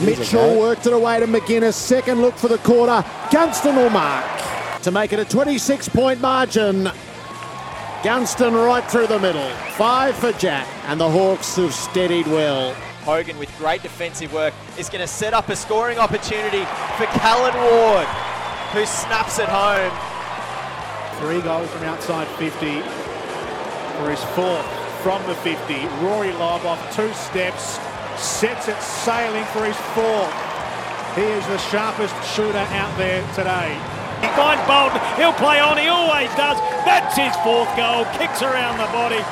Mitchell worked it away to McGuinness. Second look for the quarter. Gunston will mark to make it a 26 point margin. Gunston right through the middle. Five for Jack, and the Hawks have steadied well. Hogan with great defensive work is going to set up a scoring opportunity for Callan Ward, who snaps it home. Three goals from outside 50 for his fourth from the 50. Rory Loboff, two steps, sets it sailing for his fourth. He is the sharpest shooter out there today. He finds Bolton. He'll play on. He always does. That's his fourth goal. Kicks around the body.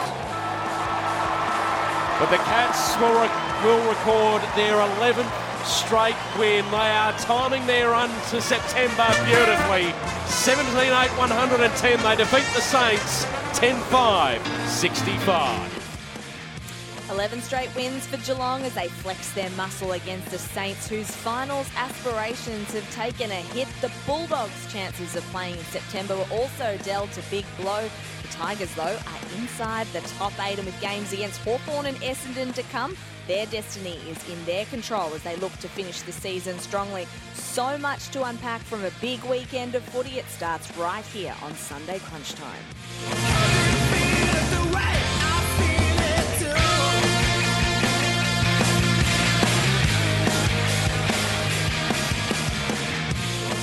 But the Cats will, re- will record their 11th straight win. They are timing their run to September beautifully. 17-8, 110. They defeat the Saints 10-5, 65. 11 straight wins for Geelong as they flex their muscle against the Saints, whose finals aspirations have taken a hit. The Bulldogs' chances of playing in September were also dealt a big blow. The Tigers, though, are inside the top eight, and with games against Hawthorn and Essendon to come, their destiny is in their control as they look to finish the season strongly. So much to unpack from a big weekend of footy. It starts right here on Sunday Crunch Time.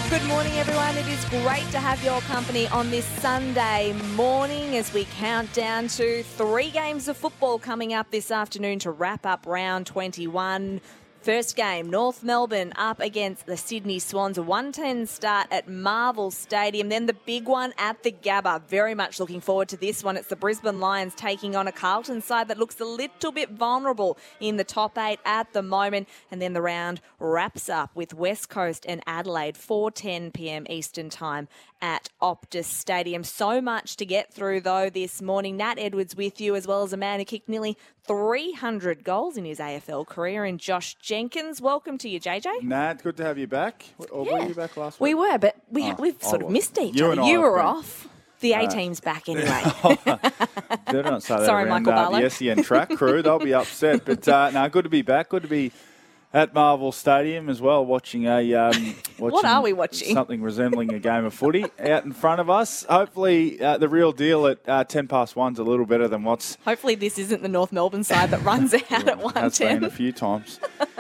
Good morning, everyone. It is great to have your company on this Sunday morning as we count down to three games of football coming up this afternoon to wrap up round 21. First game, North Melbourne up against the Sydney Swans. A 110 start at Marvel Stadium. Then the big one at the Gabba. Very much looking forward to this one. It's the Brisbane Lions taking on a Carlton side that looks a little bit vulnerable in the top eight at the moment. And then the round wraps up with West Coast and Adelaide, 4:10 p.m. Eastern Time at Optus Stadium. So much to get through though this morning. Nat Edwards with you, as well as a man who kicked nearly 300 goals in his AFL career, and Josh Jenkins. Welcome to you, JJ. Nat, good to have you back. Or Yeah. were you back last We were, but we Oh, we've sort of missed each You other. I You were off. The A Uh, team's back anyway. Better not say that Sorry, around Michael uh, Barlow. the SEN track crew. They'll be upset. But uh, no, good to be back. Good to be at Marvel Stadium as well, watching a um, watching are we watching? Something resembling a game of footy out in front of us. Hopefully, uh, the real deal at uh, ten past one's a little better than what's Hopefully, this isn't the North Melbourne side that runs out at has been a few times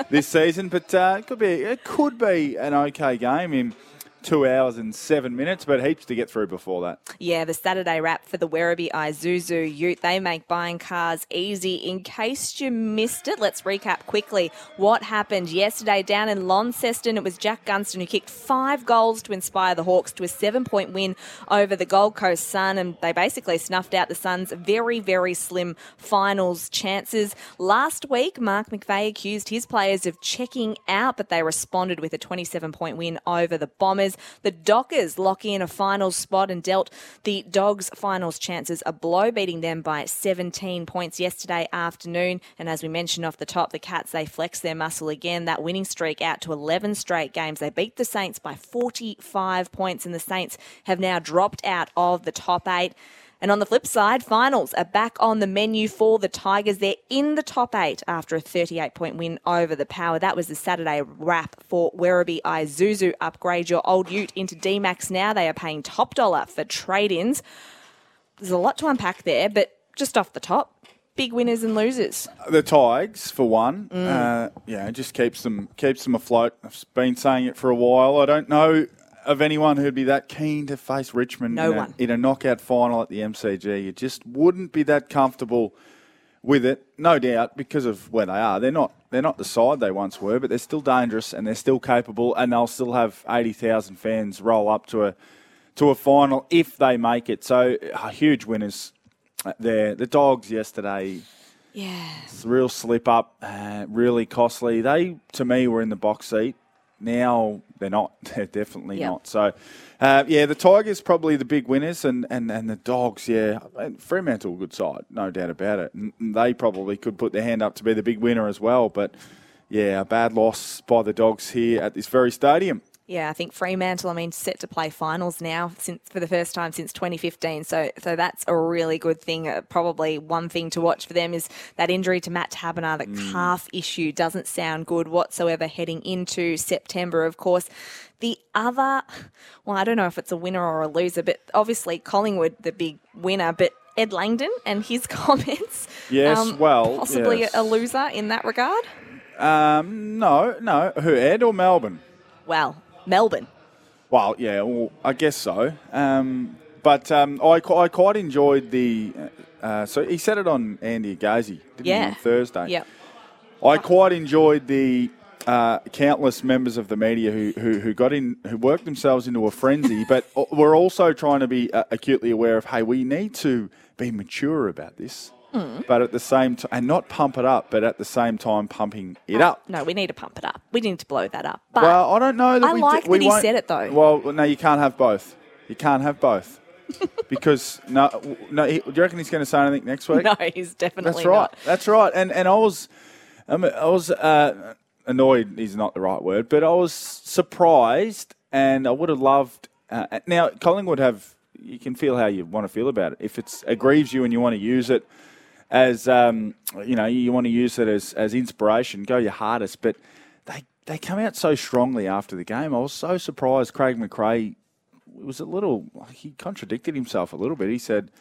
this season. But uh, it could be it could be an okay game in two hours and seven minutes, but heaps to get through before that. Yeah, the Saturday wrap for the Werribee Isuzu Ute. They make buying cars easy. In case you missed it, let's recap quickly what happened yesterday down in Launceston. It was Jack Gunston who kicked five goals to inspire the Hawks to a seven point win over the Gold Coast Sun, and they basically snuffed out the Suns' very, very slim finals chances. Last week, Mark McVeigh accused his players of checking out, but they responded with a 27 point win over the Bombers. The Dockers lock in a finals spot and dealt the Dogs' finals chances a blow, beating them by 17 points yesterday afternoon. And as we mentioned off the top, the Cats, they flex their muscle again. That winning streak out to 11 straight games. They beat the Saints by 45 points, and the Saints have now dropped out of the top eight. And on the flip side, finals are back on the menu for the Tigers. They're in the top eight after a 38 point win over the Power. That was the Saturday wrap for Werribee Isuzu. Upgrade your old ute into D-Max now. They are paying top dollar for trade ins. There's a lot to unpack there, but just off the top, big winners and losers. The Tigers, for one, Mm. uh, yeah, just keeps them keeps them afloat. I've been saying it for a while. I don't know of anyone who'd be that keen to face Richmond No in, one. A, in a knockout final at the MCG. You just wouldn't be that comfortable with it, no doubt, because of where they are. They're not they're not the side they once were, but they're still dangerous and they're still capable, and they'll still have eighty thousand fans roll up to a to a final if they make it. So uh, huge winners there. The dogs yesterday. Yeah. It's real slip up, uh, really costly. They, to me, were in the box seat. Now they're not. They're definitely Yep. not. So, uh, yeah, the Tigers probably the big winners, and, and, and the Dogs, yeah. And Fremantle, good side, no doubt about it. And they probably could put their hand up to be the big winner as well. But, yeah, a bad loss by the Dogs here at this very stadium. Yeah, I think Fremantle, I mean, set to play finals now since for the first time since 2015. So, so that's a really good thing. Uh, probably one thing to watch for them is that injury to Matt Taberner, the calf issue, doesn't sound good whatsoever heading into September. Of course, the other, well, I don't know if it's a winner or a loser, but obviously Collingwood, the big winner, but. Ed Langdon and his comments. um, Yes, well, possibly yes. a loser in that regard. Um, no, no. Who, Ed or Melbourne? Well, Melbourne. Well, yeah, well, I guess so. Um, but um, I, I quite enjoyed the. Uh, so he said it on Andy Agazi, didn't he, Yeah. on Thursday? Yep. I quite enjoyed the uh, countless members of the media who, who, who got in, who worked themselves into a frenzy, but we're also trying to be uh, acutely aware of, hey, we need to be mature about this, Mm. but at the same time, and not pump it up, but at the same time pumping it up. No, we need to pump it up. We need to blow that up. But well, I don't know that I we like we that he won't- said it though. Well, no, you can't have both. You can't have both. because no, no. He, do you reckon he's going to say anything next week? no, he's definitely That's right. not. That's right. And and I was, I, mean, I was uh, annoyed. Is not the right word, but I was surprised, and I would have loved. Uh, now Collingwood have. You can feel how you want to feel about it. If it aggrieves you and you want to use it as, um, you know, you want to use it as as inspiration, go your hardest. But they they come out so strongly after the game. I was so surprised. Craig McRae was a little. He contradicted himself a little bit. He said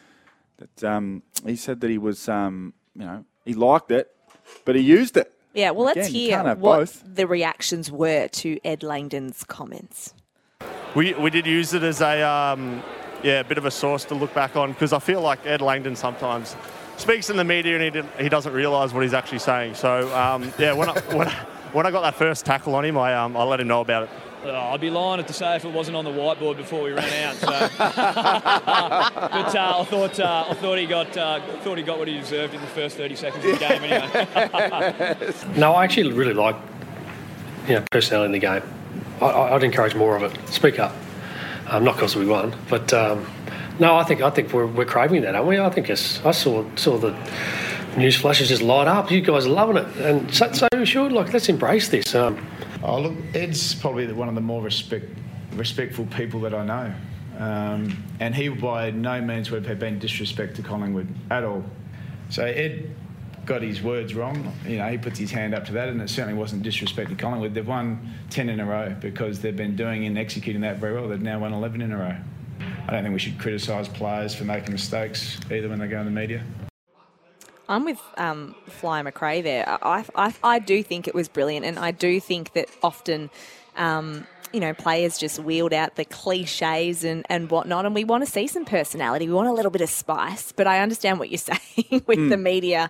that um, he said that he was, um, you know, he liked it, but he used it. Yeah, well, let's Again, hear what both. the reactions were to Ed Langdon's comments. We, we did use it as a um, yeah a bit of a source to look back on because I feel like Ed Langdon sometimes speaks in the media and he, didn't, he doesn't realise what he's actually saying. So um, yeah, when I, when, I, when I got that first tackle on him, I, um, I let him know about it. Uh, I'd be lying to say if it wasn't on the whiteboard before we ran out. So. but uh, I thought uh, I thought he got uh, thought he got what he deserved in the first 30 seconds of the game. Anyway. No, I actually really like you know, personnel in the game. I, I- I'd encourage more of it. Speak up. Um, not because we won, but um, no, I think I think we're, we're craving that, aren't we? I think it's, I saw saw the news flashes just light up. You guys are loving it, and so, so should. Like, let's embrace this. Um, Oh, look, Ed's probably one of the more respect, respectful people that I know. Um, and he by no means would have been disrespect to Collingwood at all. So Ed got his words wrong. You know, he puts his hand up to that, and it certainly wasn't disrespect to Collingwood. They've won 10 in a row because they've been doing and executing that very well. They've now won 11 in a row. I don't think we should criticise players for making mistakes either when they go in the media. I'm with um, Fly McRae there. I, I, I do think it was brilliant, and I do think that often, um, you know, players just wield out the cliches and, and whatnot, and we want to see some personality. We want a little bit of spice, but I understand what you're saying with Mm. the media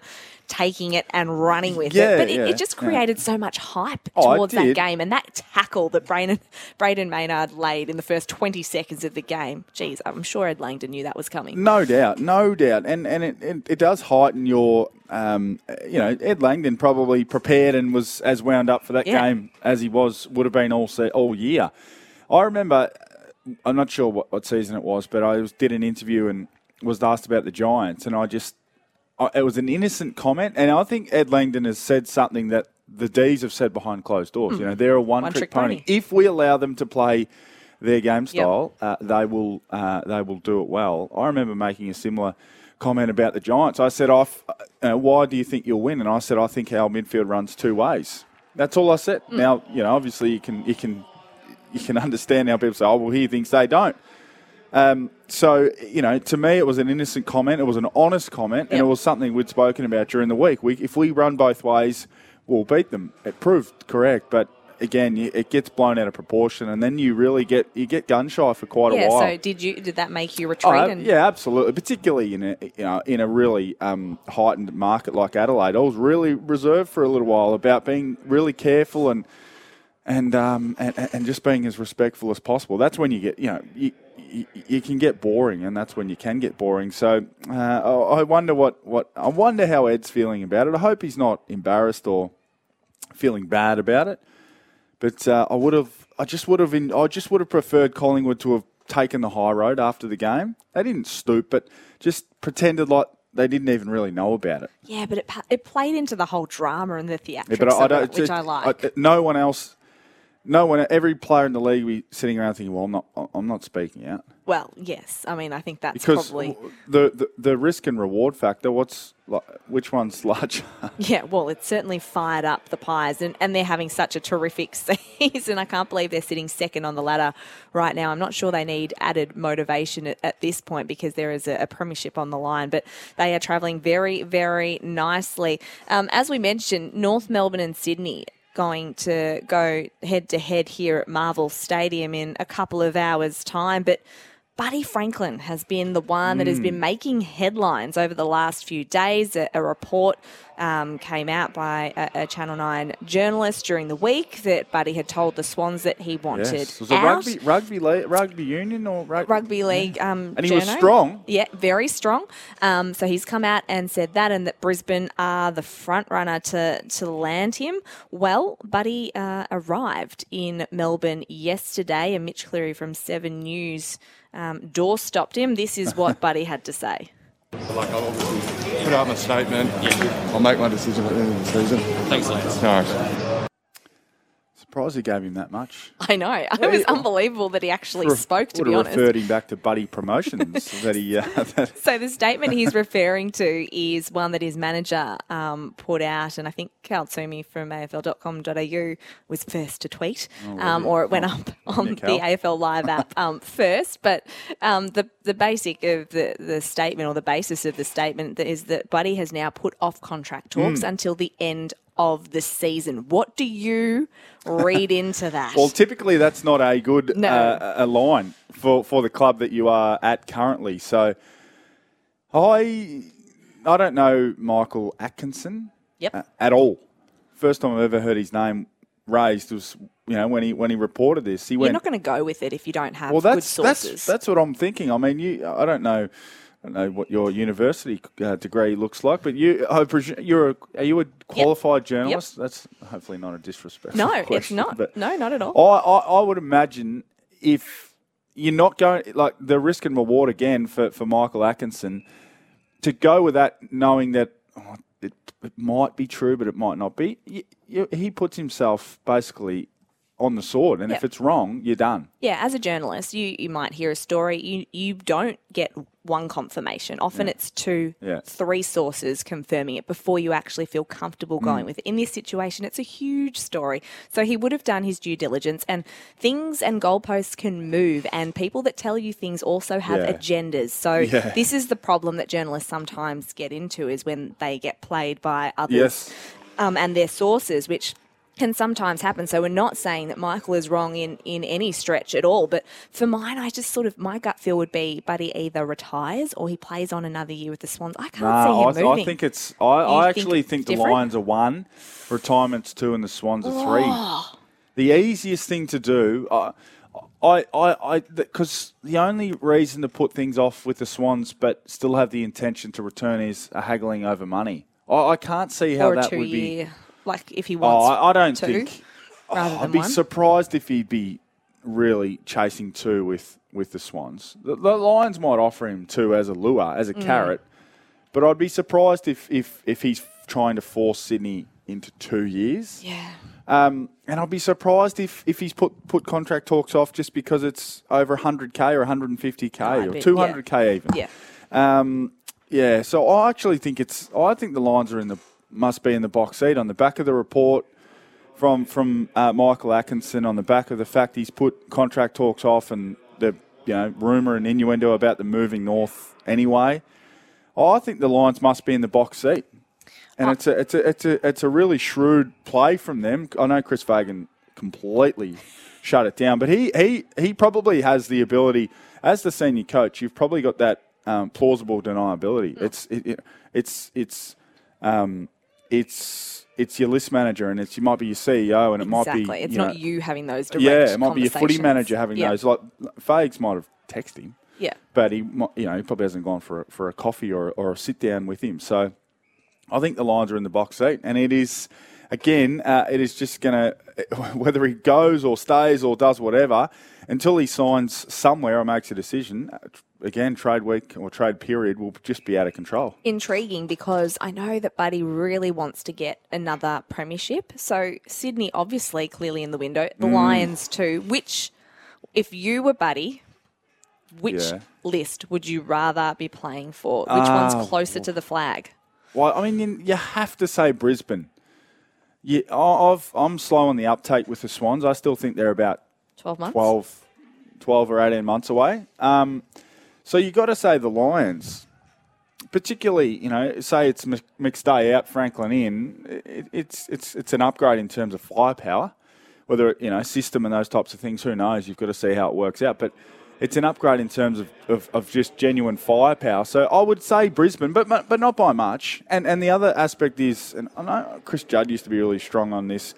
taking it and running with Yeah, it. But it, yeah, it just yeah. created so much hype Oh, towards that game, and that tackle that Brayden, Brayden Maynard laid in the first 20 seconds of the game. Geez, I'm sure Ed Langdon knew that was coming. No doubt, no doubt, and and it, it, it does heighten your, um, you know, Ed Langdon probably prepared and was as wound up for that Yeah. game as he was would have been all se- all year. I remember, I'm not sure what, what season it was, but I was, did an interview and was asked about the Giants, and I just, it was an innocent comment, and I think Ed Langdon has said something that the D's have said behind closed doors. Mm. You know, they're a one, One-trick trick pony. pony. If we allow them to play their game Yep. style, uh, they will uh, they will do it well. I remember making a similar comment about the Giants. I said, "Off, uh, why do you think you'll win?" And I said, "I think our midfield runs two ways." That's all I said. Mm. Now, you know, obviously you can you can you can understand how people say, "Oh, well, he thinks they don't." Um, so, you know, to me, it was an innocent comment. It was an honest comment, and Yep. it was something we'd spoken about during the week. We, if we run both ways, we'll beat them. It proved correct, but again, it gets blown out of proportion, and then you really get you get gun shy for quite yeah. a while. So did you? Did that make you Oh, retreat? ab- and yeah, absolutely. Particularly in a you know in a really um, heightened market like Adelaide, I was really reserved for a little while about being really careful and and um, and, and just being as respectful as possible. That's when you get you know you, you, you can get boring, and that's when you can get boring. So uh, I I wonder what, what I wonder how Ed's feeling about it. I hope he's not embarrassed or feeling bad about it. But uh, I would have, I just would have, in, I just would have preferred Collingwood to have taken the high road after the game. They didn't stoop, but just pretended like they didn't even really know about it. yeah, but it it played into the whole drama and the theatrics Yeah, but I, I it, which I like. no one else, no one, every player in the league, be sitting around thinking, "Well, I'm not, I'm not speaking out." well, yes. I mean, I think that's because probably the, the the risk and reward factor. What's which one's larger? Yeah, well, it's certainly fired up the Pies, and, and they're having such a terrific season. I can't believe they're sitting second on the ladder right now. I'm not sure they need added motivation at, at this point because there is a, a premiership on the line, but they are travelling very, very nicely. Um, as we mentioned, North Melbourne and Sydney going to go head to head here at Marvel Stadium in a couple of hours' time, but Buddy Franklin has been the one that has Mm. been making headlines over the last few days. A, a report um, came out by a, a Channel 9 journalist during the week that Buddy had told the Swans that he wanted yes. Was it out. rugby, rugby, le- rugby union or rugby? Rugby league, um, And he was strong. Yeah, very strong. Um, so he's come out and said that, and that Brisbane are the front runner to to land him. Well, Buddy uh, arrived in Melbourne yesterday, and Mitch Cleary from Seven News um, door stopped him. This is what Buddy had to say. Like, I'll obviously put out my statement. Yeah. I'll make my decision at the end of the season. Thanks, Lance. No worries. Surprised he gave him that much. I know. It was unbelievable that he actually Re- spoke. To be honest. referred him back to Buddy Promotions that he. Uh, that, So the statement he's referring to is one that his manager um, put out, and I think Cal Twomey from AFL.com.au was first to tweet, Oh, um, or it went Oh. up on Yeah, the AFL Live app um, first. But um, the the basic of the the statement, or the basis of the statement, is that Buddy has now put off contract talks Mm. until the end of the season. What do you read into that? well, typically that's not a good No. uh, a line for, for the club that you are at currently. So, I I don't know Michael Atkinson. Yep. uh, at all. First time I've ever heard his name raised was you know when he when he reported this. He You're went not going to go with it if you don't have well, good that's sources. that's that's what I'm thinking. I mean, you I don't know. I don't know what your university uh, degree looks like, but you, I presume you're a, are you a qualified journalist? That's hopefully not a disrespectful no, it's question, not. No, not at all. I, I, I would imagine if you're not going like the risk and reward again for, for Michael Atkinson to go with that, knowing that oh, it, it might be true, but it might not be. y y he puts himself basically on the sword, and if it's wrong, you're done. Yeah, as a journalist, you, you might hear a story. You you don't get one confirmation. Often Yeah. it's two, Yeah. three sources confirming it before you actually feel comfortable going Mm. with it. In this situation, it's a huge story. So he would have done his due diligence, and things and goalposts can move, and people that tell you things also have Yeah. agendas. So this is the problem that journalists sometimes get into is when they get played by others Yes. um, and their sources, which can sometimes happen. So we're not saying that Michael is wrong in, in any stretch at all. But for mine, I just sort of, my gut feel would be Buddy either retires or he plays on another year with the Swans. I can't Nah, see him I, moving. I think it's. I, I actually it's think the different? Lions are one, retirement's two, and the Swans are three. Oh. The easiest thing to do, uh, I, I, I, I, because the only reason to put things off with the Swans, but still have the intention to return, is a haggling over money. I, I can't see how that would be. Like if he Oh, wants I, I don't think. rather I'd be one. surprised if he'd be really chasing two with, with the Swans. The, the Lions might offer him two as a lure, as a Mm. carrot, but I'd be surprised if, if, if he's trying to force Sydney into two years. Yeah. Um, and I'd be surprised if, if he's put, put contract talks off just because it's over 100k or 150k I'd or be- 200k even. Yeah. Um, yeah, so I actually think it's. I think the Lions are in the must be in the box seat on the back of the report from from uh, Michael Atkinson on the back of the fact he's put contract talks off and the you know rumor and innuendo about them moving north anyway. I think the Lions must be in the box seat, and it's a it's a it's a it's a really shrewd play from them. I know Chris Fagan completely shut it down. But he he he probably has the ability as the senior coach. You've probably got that um, plausible deniability. It's it, it, it's it's um, it's it's your list manager and it's you might be your CEO and it exactly. might be It's you not know, you having those direct yeah, it might be your footy manager having Yeah. those. Like Fags might have texted him, Yeah. but he you know he probably hasn't gone for a, for a coffee or or a sit down with him. So I think the Lions are in the box seat, and it is again uh, it is just going to whether he goes or stays or does whatever until he signs somewhere or makes a decision. Uh, Again, trade week or trade period will just be out of control. intriguing because I know that Buddy really wants to get another premiership. So Sydney, obviously, clearly in the window. The Mm. Lions too. Which, if you were Buddy, which Yeah. list would you rather be playing for? Which Ah, one's closer to the flag? Well, I mean, you- have to say Brisbane. Yeah, I've, I'm slow on the uptake with the Swans. I still think they're about 12 months? 12, 12 or 18 months away. Um, so you've got to say the Lions, particularly, you know, say it's Mc- McStay out, Franklin in. It, it's it's it's an upgrade in terms of firepower. Whether you know system and those types of things, who knows? You've got to see how it works out, but. It's an upgrade in terms of, of, of just genuine firepower. So I would say Brisbane, but but but not by much. And and the other aspect is, and I know Chris Judd used to be really strong on this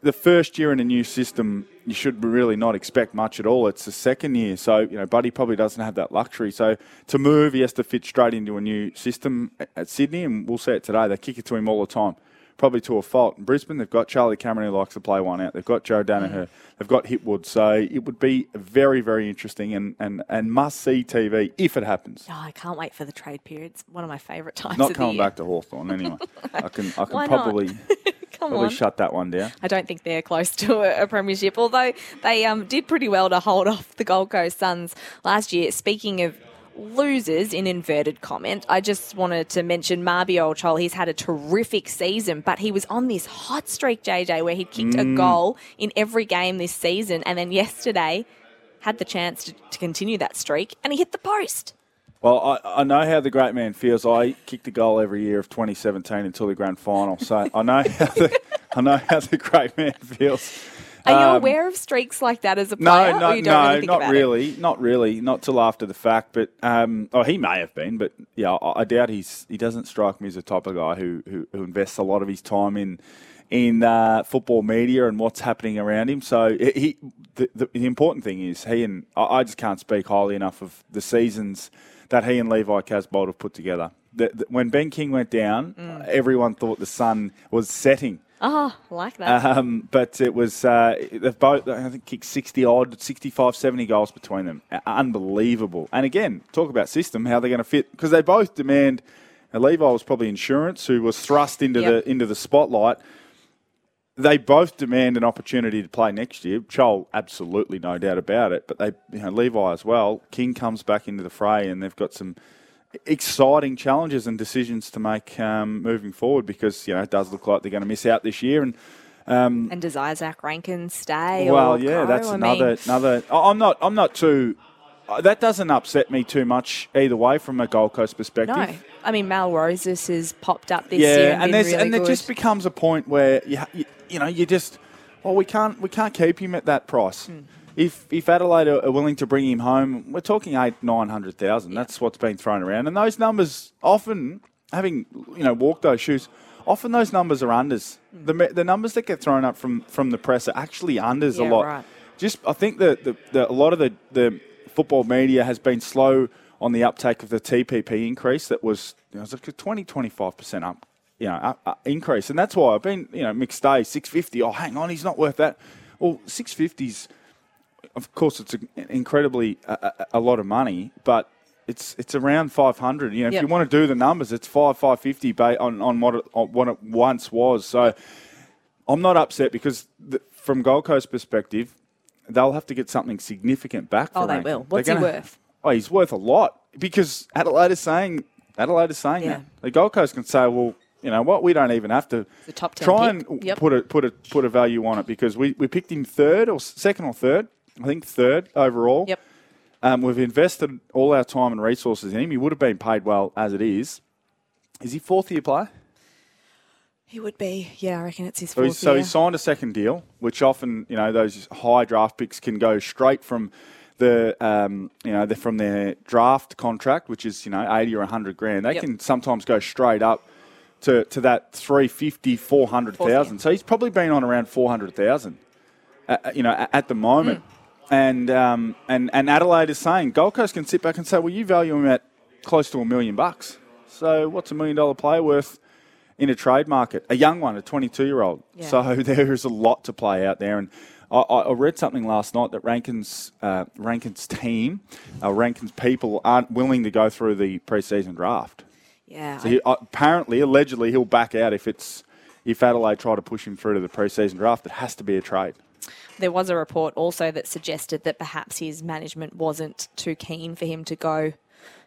the first year in a new system, you should really not expect much at all. It's the second year, so you know Buddy probably doesn't have that luxury. So to move, he has to fit straight into a new system at- Sydney, and we'll see it today. They kick it to him all the time, probably to a fault. In Brisbane, they've got Charlie Cameron who likes to play one out. They've got Joe Daniher. Mm. They've got Hipwood. So it would be very, very interesting and, and, and must see TV if it happens. Oh, I can't wait for the trade period. It's one of my favourite times Not of coming the year. back to Hawthorn anyway. I can I Why can not? probably Come probably on. shut that one down. I don't think they're close to a, a premiership, although they um, did pretty well to hold off the Gold Coast Suns last year. Speaking of losers, in inverted comment, I just wanted to mention Mabior Chol. He's had a terrific season, but he was on this hot streak, JJ, where he'd kicked a Mm. goal in every game this season, and then yesterday had the chance to, to continue that streak, and he hit the post. Well, I, I know how the great man feels. I kicked a goal every year of 2017 until the grand final, so I know how the, I know how the great man feels. Are you Um, aware of streaks like that as a player? No, no, or you don't no, really think not about It? really, not really, not till after the fact. But um, oh, he may have been, but yeah, I, I doubt he's he doesn't strike me as the type of guy who, who, who invests a lot of his time in in uh, football media and what's happening around him. So he, he the, the, the important thing is he and I, I just can't speak highly enough of the seasons that he and Levi Casboult have put together. The, the, when Ben King went down, Mm. everyone thought the sun was setting. Oh, I like that. Um, but it was, uh, they've both, I think, kicked 60 odd, 65, 70 goals between them. Unbelievable. And again, talk about system, how they're going to fit, because they both demand, and Levi was probably insurance, who was thrust into, Yep. the, into the spotlight. They both demand an opportunity to play next year. Joel, absolutely no doubt about it. But they, you know, Levi as well. King comes back into the fray, and they've got some exciting challenges and decisions to make um, moving forward because you know it does look like they're going to miss out this year. And um, and does Izak Rankine stay? well, yeah, that's I another mean, another. I'm not. I'm not too. Uh, That doesn't upset me too much either way from a Gold Coast perspective. no, I mean Mal Rosas has popped up this yeah, year and, and, there's really and there good. just becomes a point where you, you you know you just well we can't we can't keep him at that price. Hmm. If if Adelaide are, willing to bring him home, we're talking eight nine hundred thousand. That's what's been thrown around, and those numbers often having you know walked those shoes. Often those numbers are unders. Hmm. The the numbers that get thrown up from from the press are actually unders Yeah, a lot. right. Just I think that the, the, a lot of the, the football media has been slow on the uptake of the TPP increase. That was you know, was like a 20 25 percent up you know, up, up increase, and that's why I've been, you know, mixed day six fifty. Oh, hang on, he's not worth that. Well, six fifties, of course, it's an incredibly a, a, a lot of money, but it's it's around five hundred. You know, Yep. if you want to do the numbers, it's five five fifty ba- on on what it, on what it once was. So I'm not upset because the, from Gold Coast perspective, they'll have to get something significant back. Oh, they Rankine. will. What's he worth? Oh, he's worth a lot because Adelaide is saying Adelaide is saying Yeah. that the Gold Coast can say, well, you know what, we don't even have to The top 10 try pick. and Yep. put a put a put a value on it because we, we picked him third or second or third, I think third overall. Yep. Um, we've invested all our time and resources in him. He would have been paid well as it is. Is he fourth year player? He would be. Yeah, I reckon it's his fourth so he signed a second deal, which often, you know, those high draft picks can go straight from the, um, you know, from their draft contract, which is, you know, 80 or 100 grand. They Yep. can sometimes go straight up to, to that 350, 400,000. So he's probably been on around 400,000, uh, you know, at, the moment. Hmm. And, um, and, and Adelaide is saying Gold Coast can sit back and say, well, you value him at close to a million bucks. So what's a million dollar player worth in a trade market? A young one, a 22 year old. Yeah. So there is a lot to play out there. And I, I I read something last night that Rankine's, uh, Rankine's team, uh, Rankine's people aren't willing to go through the preseason draft. Yeah. So he, uh, apparently, allegedly, he'll back out if it's if Adelaide try to push him through to the preseason draft. It has to be a trade. There was a report also that suggested that perhaps his management wasn't too keen for him to go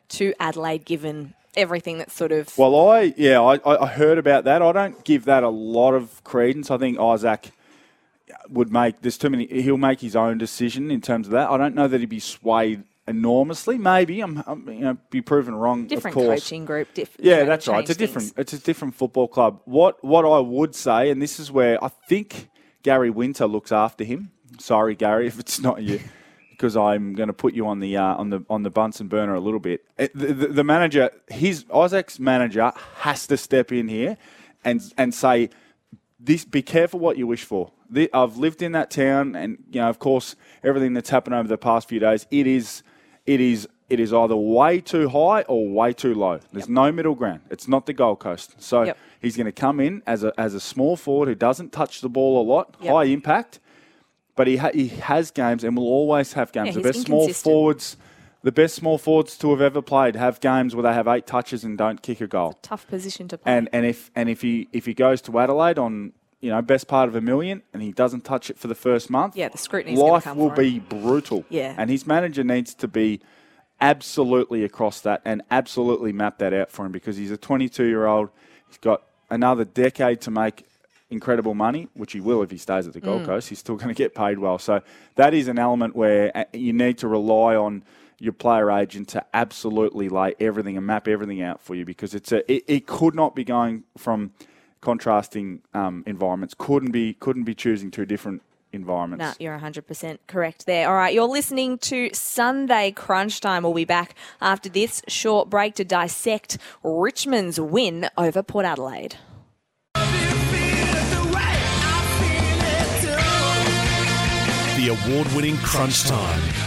to Adelaide, given everything that's sort of. Well, I yeah, I, I heard about that. I don't give that a lot of credence. I think Izak would make there's too many. He'll make his own decision in terms of that. I don't know that he'd be swayed enormously. Maybe I'm, I'm you know be proven wrong. different of course. coaching group. Diff- Yeah, that's right. It's a different. things. It's a different football club. What what I would say, and this is where I think Gary Winter looks after him. Sorry, Gary, if it's not you, because I'm going to put you on the uh, on the on the Bunsen burner a little bit. It- the, the, the manager, his Izak's manager, has to step in here and and say, this be careful what you wish for. The, I've lived in that town, and you know, of course, everything that's happened over the past few days, it is, it is, it is either way too high or way too low. There's no middle ground. It's not the Gold Coast. So Yep. he's going to come in as a as a small forward who doesn't touch the ball a lot, Yep. high impact, but he ha- he has games and will always have games. Yeah, the best small forwards. The best small forwards to have ever played have games where they have eight touches and don't kick a goal. Tough position to play. And and if and if he if he goes to Adelaide on you know best part of a million and he doesn't touch it for the first month, Yeah, the scrutiny. life will be brutal. Yeah. and his manager needs to be absolutely across that and absolutely map that out for him because he's a 22 year old. He's got another decade to make incredible money, which he will if he stays at the Gold Mm. Coast. He's still going to get paid well. So that is an element where uh, you need to rely on your player agent to absolutely lay everything and map everything out for you because it's a it, it could not be going from contrasting um, environments. Couldn't be couldn't be choosing two different environments. No, you're 100% correct there. All right, you're listening to Sunday Crunch Time. We'll be back after this short break to dissect Richmond's win over Port Adelaide. Award winning Crunch Time.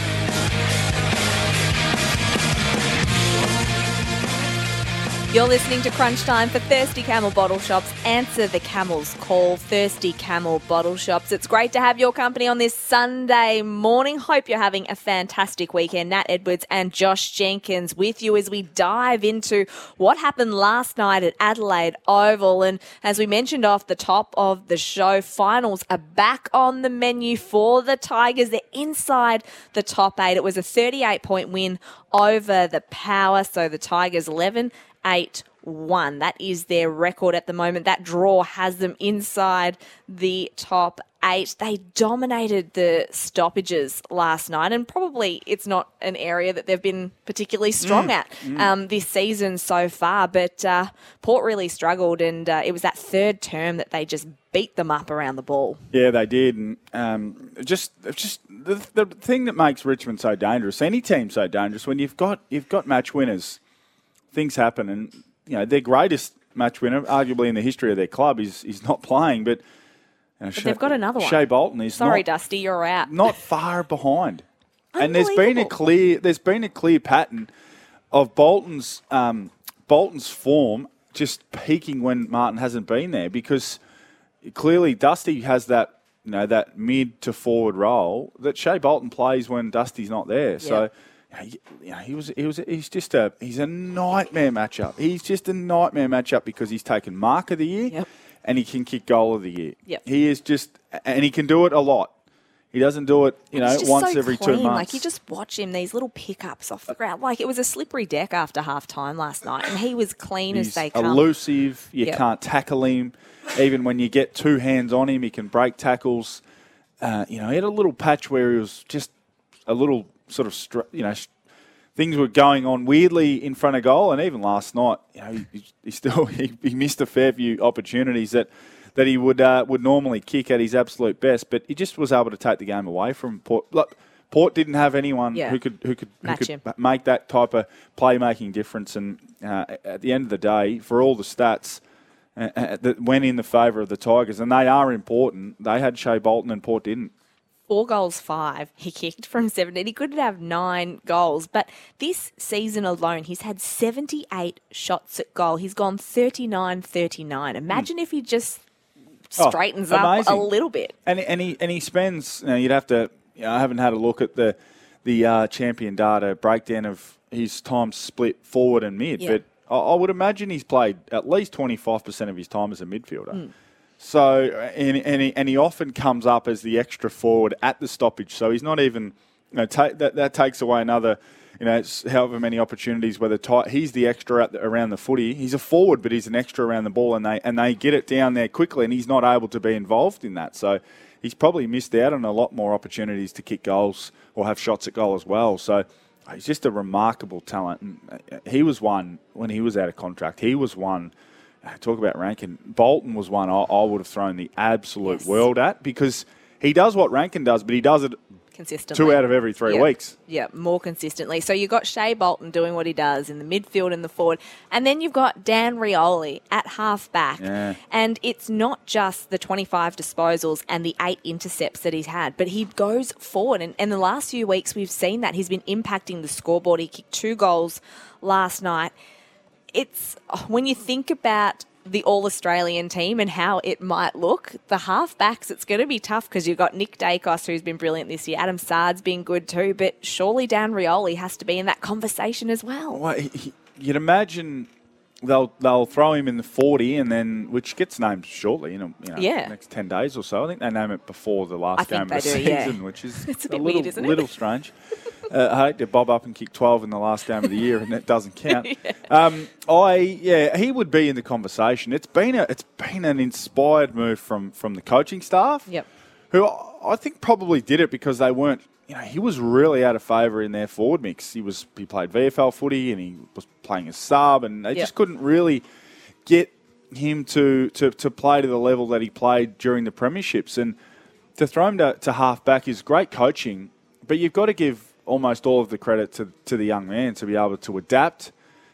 You're listening to Crunch Time for Thirsty Camel Bottle Shops. Answer the camel's call. Thirsty Camel Bottle Shops. It's great to have your company on this Sunday morning. Hope you're having a fantastic weekend. Nat Edwards and Josh Jenkins with you as we dive into what happened last night at Adelaide Oval. And as we mentioned off the top of the show, finals are back on the menu for the Tigers. They're inside the top eight. It was a 38 point win over the Power. So the Tigers 11 8 1. That is their record at the moment. That draw has them inside the top eight. They dominated the stoppages last night, and probably it's not an area that they've been particularly strong Mm, at mm. um, this season so far. But uh, Port really struggled, and uh, it was that third term that they just beat them up around the ball. Yeah, they did, and um, just just the, the thing that makes Richmond so dangerous, any team so dangerous, when you've got you've got match winners, things happen, and you know their greatest match winner, arguably in the history of their club, is is not playing, but. you know, But they've got another one. Shai Bolton is Sorry, not, Dusty, you're out. not far behind. And there's been a clear there's been a clear pattern of Bolton's um, Bolton's form just peaking when Martin hasn't been there because clearly Dusty has that you know that mid to forward role that Shai Bolton plays when Dusty's not there. So you know, he was he was he's just a he's a nightmare matchup. He's just a nightmare matchup because he's taken mark of the year and he can kick goal of the year. Yep. He is just and he can do it a lot. He doesn't do it, you know, once so every clean. two Like you just watch him, these little pickups off the ground. Like it was a slippery deck after half time last night, and he was clean as they come. elusive. You Yep. can't tackle him. Even when you get two hands on him, he can break tackles. Uh, you know, he had a little patch where he was just a little sort of, str- you know, things were going on weirdly in front of goal, and even last night, you know, he, he still he, he missed a fair few opportunities that that he would uh, would normally kick at his absolute best, but he just was able to take the game away from Port. Look, Port didn't have anyone Yeah. who could who could who Match could him. make that type of playmaking difference. And uh, at the end of the day, for all the stats uh, uh, that went in the favour of the Tigers, and they are important, they had Shai Bolton and Port didn't. Four goals, five. He kicked from 17. He could have nine goals, but this season alone, he's had 78 shots at goal. He's gone 39 39. Imagine if he just Oh, straightens up a little bit. And and he and he spends. You know, you'd have to. You know, I haven't had a look at the the uh, champion data breakdown of his time split forward and mid, Yeah. but I, I would imagine he's played at least twenty five percent of his time as a midfielder. Mm. So and and he, and he often comes up as the extra forward at the stoppage. So he's not even. You know, that that takes away another. You know, however many opportunities. Whether tight, he's the extra the, around the footy. He's a forward, but he's an extra around the ball, and they and they get it down there quickly, and he's not able to be involved in that. So he's probably missed out on a lot more opportunities to kick goals or have shots at goal as well. So he's just a remarkable talent. And uh, he was one when he was out of contract. He was one. Talk about Rankine. Bolton was one I, I would have thrown the absolute world at because he does what Rankine does, but he does it Consistently. two out of every three Yeah. weeks. Yeah, more consistently. So you've got Shai Bolton doing what he does in the midfield and the forward. And then you've got Dan Rioli at half back. Yeah. And it's not just the 25 disposals and the eight intercepts that he's had, but he goes forward. And in the last few weeks, we've seen that. He's been impacting the scoreboard. He kicked two goals last night. It's when you think about the All Australian team and how it might look, the halfbacks, it's going to be tough because you've got Nick Daicos, who's been brilliant this year. Adam Saad's been good too, but surely Dan Rioli has to be in that conversation as well. Well, he, he- you'd imagine they'll they'll throw him in the forty, and then which gets named shortly, in a, you know, Yeah. next ten days or so. I think they name it before the last I game of the do, yeah. season, which is It's a bit little, weird, isn't it? little strange. Uh, I hate to bob up and kick twelve in the last game of the year, and that doesn't count. um, I yeah, he would be in the conversation. It's been a it's been an inspired move from from the coaching staff. Yep. Who I think probably did it because they weren't. You know, he was really out of favour in their forward mix. He was he played VFL footy and he was playing as sub, and they Yep. just couldn't really get him to, to, to play to the level that he played during the premierships. And to throw him to, to half back is great coaching, but you've got to give almost all of the credit to, to the young man to be able to adapt,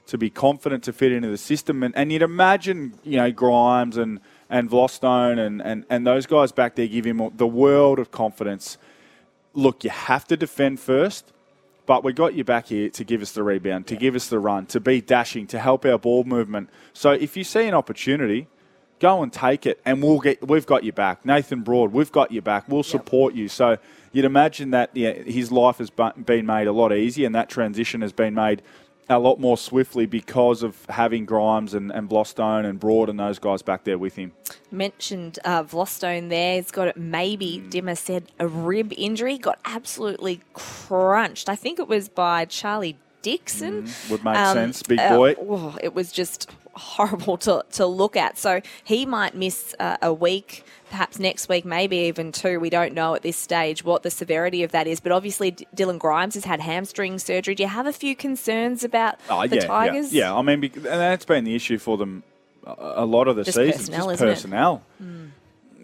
to be confident to fit into the system. And, and you'd imagine, you know, Grimes and, and Vlastuin and, and, and those guys back there give him the world of confidence. Look, you have to defend first, but we got you back here to give us the rebound, to give us the run, to be dashing, to help our ball movement. So if you see an opportunity, go and take it, and we'll get. We've got you back, Nathan Broad. We've got you back. We'll support you. So you'd imagine that yeah, his life has been made a lot easier, and that transition has been made a lot more swiftly because of having Grimes and, and Vlastuin and Broad and those guys back there with him. Mentioned uh, Vlastuin there. He's got maybe, Dimma said, a rib injury. Got absolutely crunched. I think it was by Charlie Dixon. Would make Um, sense, big uh, boy. oh, it was just horrible to, to look at. So he might miss uh, a week, perhaps next week, maybe even two. We don't know at this stage what the severity of that is. But obviously, D- Dylan Grimes has had hamstring surgery. Do you have a few concerns about Oh, the yeah, Tigers? Yeah, yeah. I mean, bec- and that's been the issue for them a lot of the Just season. personnel, just isn't it? personnel. Mm.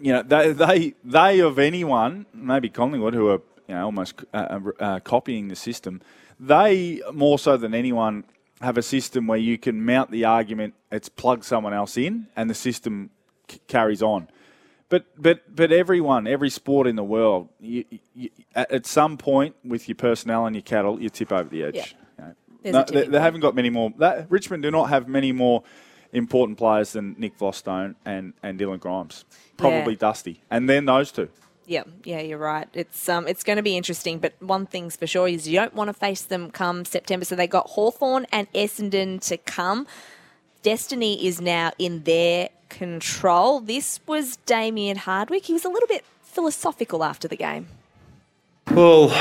You know, they, they they of anyone, maybe Collingwood, who are you know almost uh, uh, copying the system. They more so than anyone have a system where you can mount the argument. It's plug someone else in, and the system c- carries on. But but but everyone, every sport in the world, you, you, at some point with your personnel and your cattle, you tip over the edge. Yeah. You know, There's no, they, they haven't got many more. That, Richmond do not have many more important players than Nick Vlastuin and, and Dylan Grimes. Probably Yeah. Dusty, and then those two. Yeah, yeah, you're right. It's um, it's going to be interesting. But one thing's for sure is you don't want to face them come September. So they got Hawthorn and Essendon to come. Destiny is now in their control. This was Damien Hardwick. He was a little bit philosophical after the game. Well,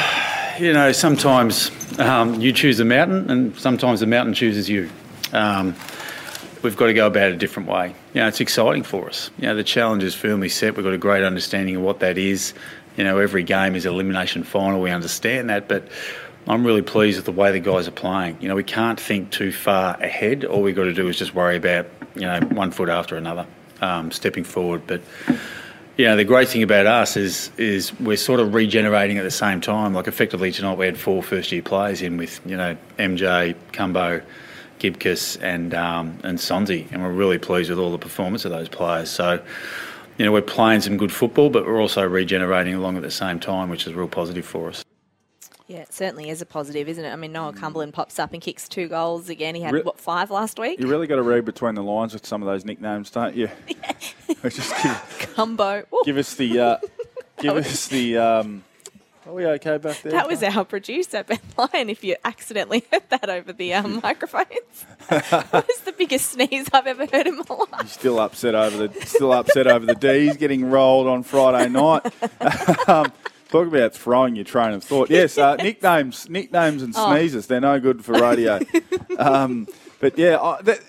you know, sometimes um, you choose a mountain, and sometimes the mountain chooses you. Um, we've got to go about it a different way. You know, it's exciting for us. You know, the challenge is firmly set. We've got a great understanding of what that is. You know, every game is elimination final. We understand that, but I'm really pleased with the way the guys are playing. You know, we can't think too far ahead. All we've got to do is just worry about, you know, one foot after another, um, stepping forward. But, you know, the great thing about us is is we're sort of regenerating at the same time. Like, effectively tonight we had four first year players in with, you know, MJ, Cumbo, Gibcus, and, um, and Sonsie. And we're really pleased with all the performance of those players. So, you know, we're playing some good football, but we're also regenerating along at the same time, which is real positive for us. Yeah, it certainly is a positive, isn't it? I mean, Noah Cumberland pops up and kicks two goals again. He had, Re- what, five last week? You really got to read between the lines with some of those nicknames, don't you? just give, Cumbo. Ooh, give us the. Uh, give us the. Um, are we okay back there? that was our producer, Ben Lyon, if you accidentally heard that over the um, microphones. that was the biggest sneeze I've ever heard in my life. Still upset over the. Still upset over the D's getting rolled on Friday night. um, talk about throwing your train of thought. Yes, uh, nicknames, nicknames, and Oh. sneezes—they're no good for radio. um, but yeah, I, that,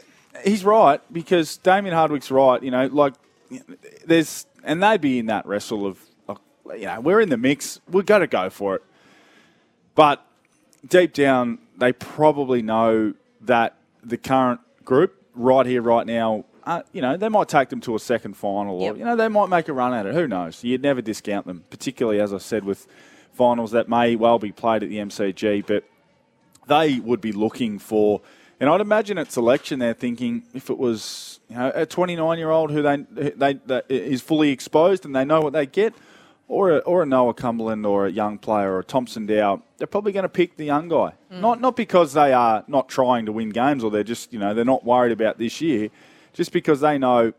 he's right because Damien Hardwick's right. You know, like there's and they'd be in that wrestle of, of you know, we're in the mix. We've got to go for it. But deep down, they probably know that the current group right here, right now, uh, you know, they might take them to a second final, or Yep. you know, they might make a run at it. Who knows? You'd never discount them, particularly as I said with finals that may well be played at the MCG, but they would be looking for. And I'd imagine at selection they're thinking if it was you know a 29 year old who they, they that is fully exposed and they know what they get, or a, or a Noah Cumberland or a young player or a Thomson Dow, they're probably going to pick the young guy. Not not because they are not trying to win games or they're just you know they're not worried about this year, just because they know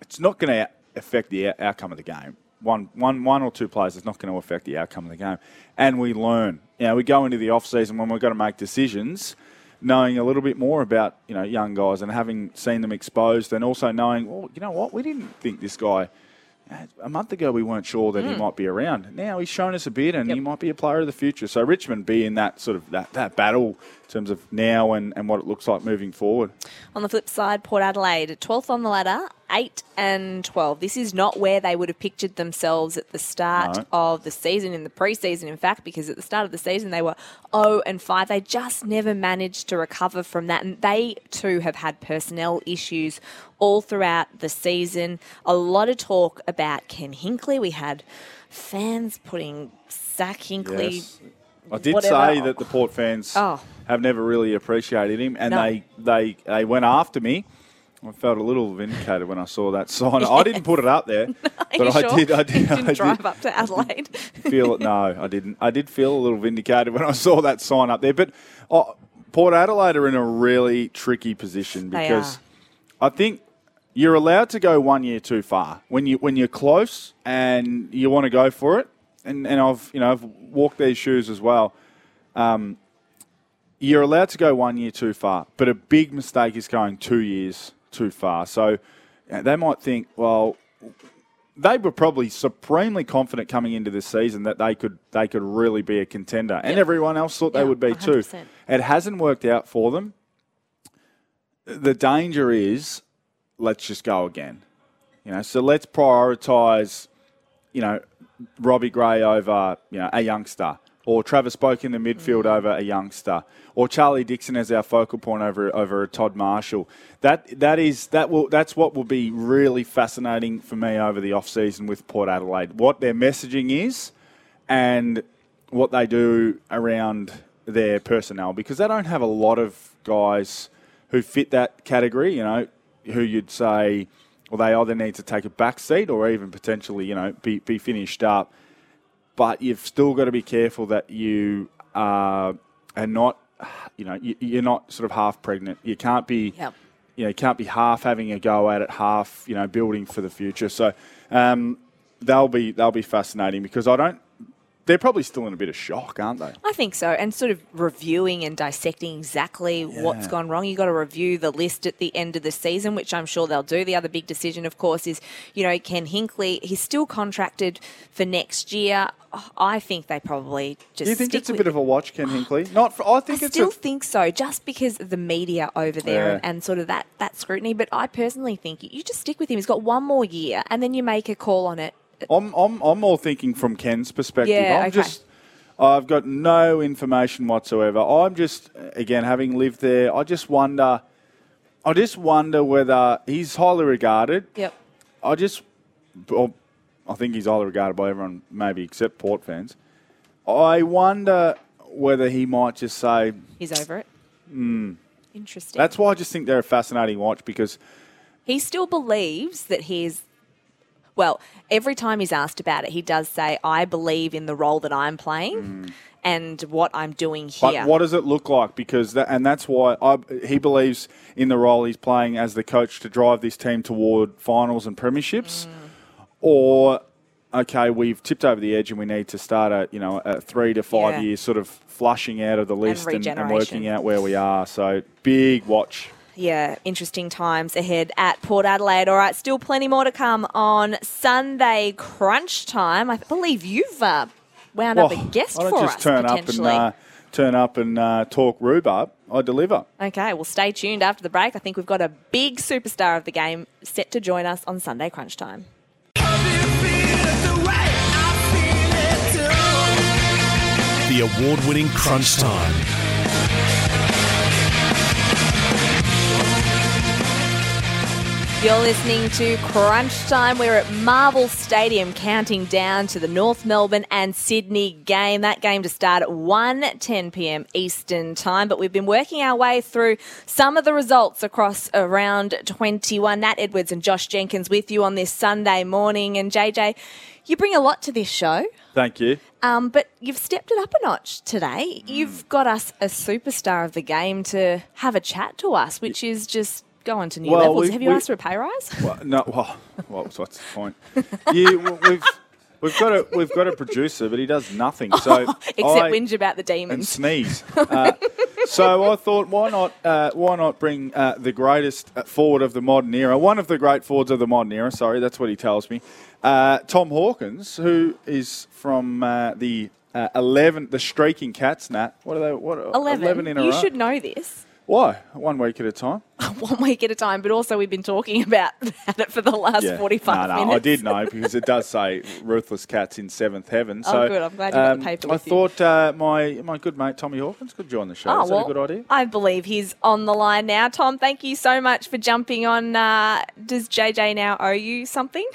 it's not going to affect the outcome of the game. One, one, one or two players is not going to affect the outcome of the game. And we learn. You know, we go into the off season when we've got to make decisions, knowing a little bit more about you know young guys and having seen them exposed, and also knowing, well, you know what, we didn't think this guy. A month ago, we weren't sure that he Mm. might be around. Now he's shown us a bit, and he might be a player of the future. So Richmond be in that sort of that, that battle in terms of now and, and what it looks like moving forward. On the flip side, Port Adelaide, 12th on the ladder, 8 and 12. This is not where they would have pictured themselves at the start No. of the season, in the preseason, in fact, because at the start of the season they were 0 and 5. They just never managed to recover from that. And they too have had personnel issues all throughout the season. A lot of talk about Ken Hinkley. We had fans putting Zach Hinkley. Yes. I did whatever. say that the Port fans Oh. have never really appreciated him, and No. they, they they went after me. I felt a little vindicated when I saw that sign. I didn't put it up there, but I sure? did. I did. I did drive up to Adelaide. feel it. No, I didn't. I did feel a little vindicated when I saw that sign up there. But oh, Port Adelaide are in a really tricky position because I think you're allowed to go one year too far when you when you're close and you want to go for it. And and I've you know I've walked these shoes as well. Um, you're allowed to go one year too far, but a big mistake is going two years too far. So they might think, well, they were probably supremely confident coming into this season that they could they could really be a contender, and everyone else thought they would be too. 100%. It hasn't worked out for them. The danger is, let's just go again. You know, so let's prioritise, you know, Robbie Gray over you know a youngster, or Travis Boak in the midfield mm. over a youngster, or Charlie Dixon as our focal point over over a Todd Marshall. That that is that will that's what will be really fascinating for me over the off season with Port Adelaide. What their messaging is, and what they do around their personnel because they don't have a lot of guys who fit that category. You know, who you'd say, well, they either need to take a back seat or even potentially, you know, be, be finished up. But you've still got to be careful that you are, are not, you know, you, you're not sort of half pregnant. You can't be, Yep. you know, you can't be half having a go at it, half, you know, building for the future. So um, they'll be they'll be fascinating because I don't. They're probably still in a bit of shock, aren't they? I think so. And sort of reviewing and dissecting exactly what's gone wrong. You've got to review the list at the end of the season, which I'm sure they'll do. The other big decision, of course, is, you know, Ken Hinkley. He's still contracted for next year. I think they probably just Do you think it's a bit of a watch, Ken Hinkley? Not. For, I think I it's still a, think so, just because of the media over there Yeah. and, and sort of that, that scrutiny. But I personally think you just stick with him. He's got one more year, and then you make a call on it. I'm, I'm, I'm more thinking from Ken's perspective. Yeah, I'm okay. just, I've got no information whatsoever. I'm just, again, having lived there, I just wonder. I just wonder whether he's highly regarded. Yep. I just, well, I think he's highly regarded by everyone, maybe except Port fans. I wonder whether he might just say, He's over it. hmm. Interesting. That's why I just think they're a fascinating watch because He still believes that he's. Well, every time he's asked about it, he does say, I believe in the role that I'm playing and what I'm doing here. But what does it look like? Because that, and that's why I, he believes in the role he's playing as the coach to drive this team toward finals and premierships, or okay, we've tipped over the edge and we need to start a you know a three to five Yeah. years sort of flushing out of the list and, and regeneration. working out where we are. So big watch. Yeah, interesting times ahead at Port Adelaide. All right, still plenty more to come on Sunday crunch time. I believe you've uh, wound up a Well, guest I don't for just us turn up and uh, turn up and uh, talk rhubarb. I deliver. Okay, well, stay tuned after the break. I think we've got a big superstar of the game set to join us on Sunday crunch time. The award winning Crunch Time. You're listening to Crunch Time. We're at Marvel Stadium counting down to the North Melbourne and Sydney game. That game to start at 1:10 p.m. Eastern Time, but we've been working our way through some of the results across around 21. Nat Edwards and Josh Jenkins with you on this Sunday morning and JJ, you bring a lot to this show. Thank you. Um, but you've stepped it up a notch today. You've got us a superstar of the game to have a chat to us, which is just going to new Well, levels. have you asked for a pay rise? Well, no, well, well, what's the point? Well, we've we've got a we've got a producer, but he does nothing. So Except I- whinge about the demons and sneeze. Uh, so I thought, why not? Uh, why not bring uh, the greatest uh, forward of the modern era, one of the great forwards of the modern era. Sorry, that's what he tells me. Uh, Tom Hawkins, who is from uh, the uh, eleven, the streaking cats. Nat, what are they? What 11. in a you row? You should know this. Why? One week at a time. One week at a time, but also we've been talking about it for the last 45 no, no, minutes. I did know because it does say ruthless cats in seventh heaven. Oh, So, good. I'm glad you got the um, paper I thought uh, my my good mate Tommy Hawkins could join the show. Oh, Is that well, a good idea? I believe he's on the line now. Tom, thank you so much for jumping on. Uh, does JJ now owe you something?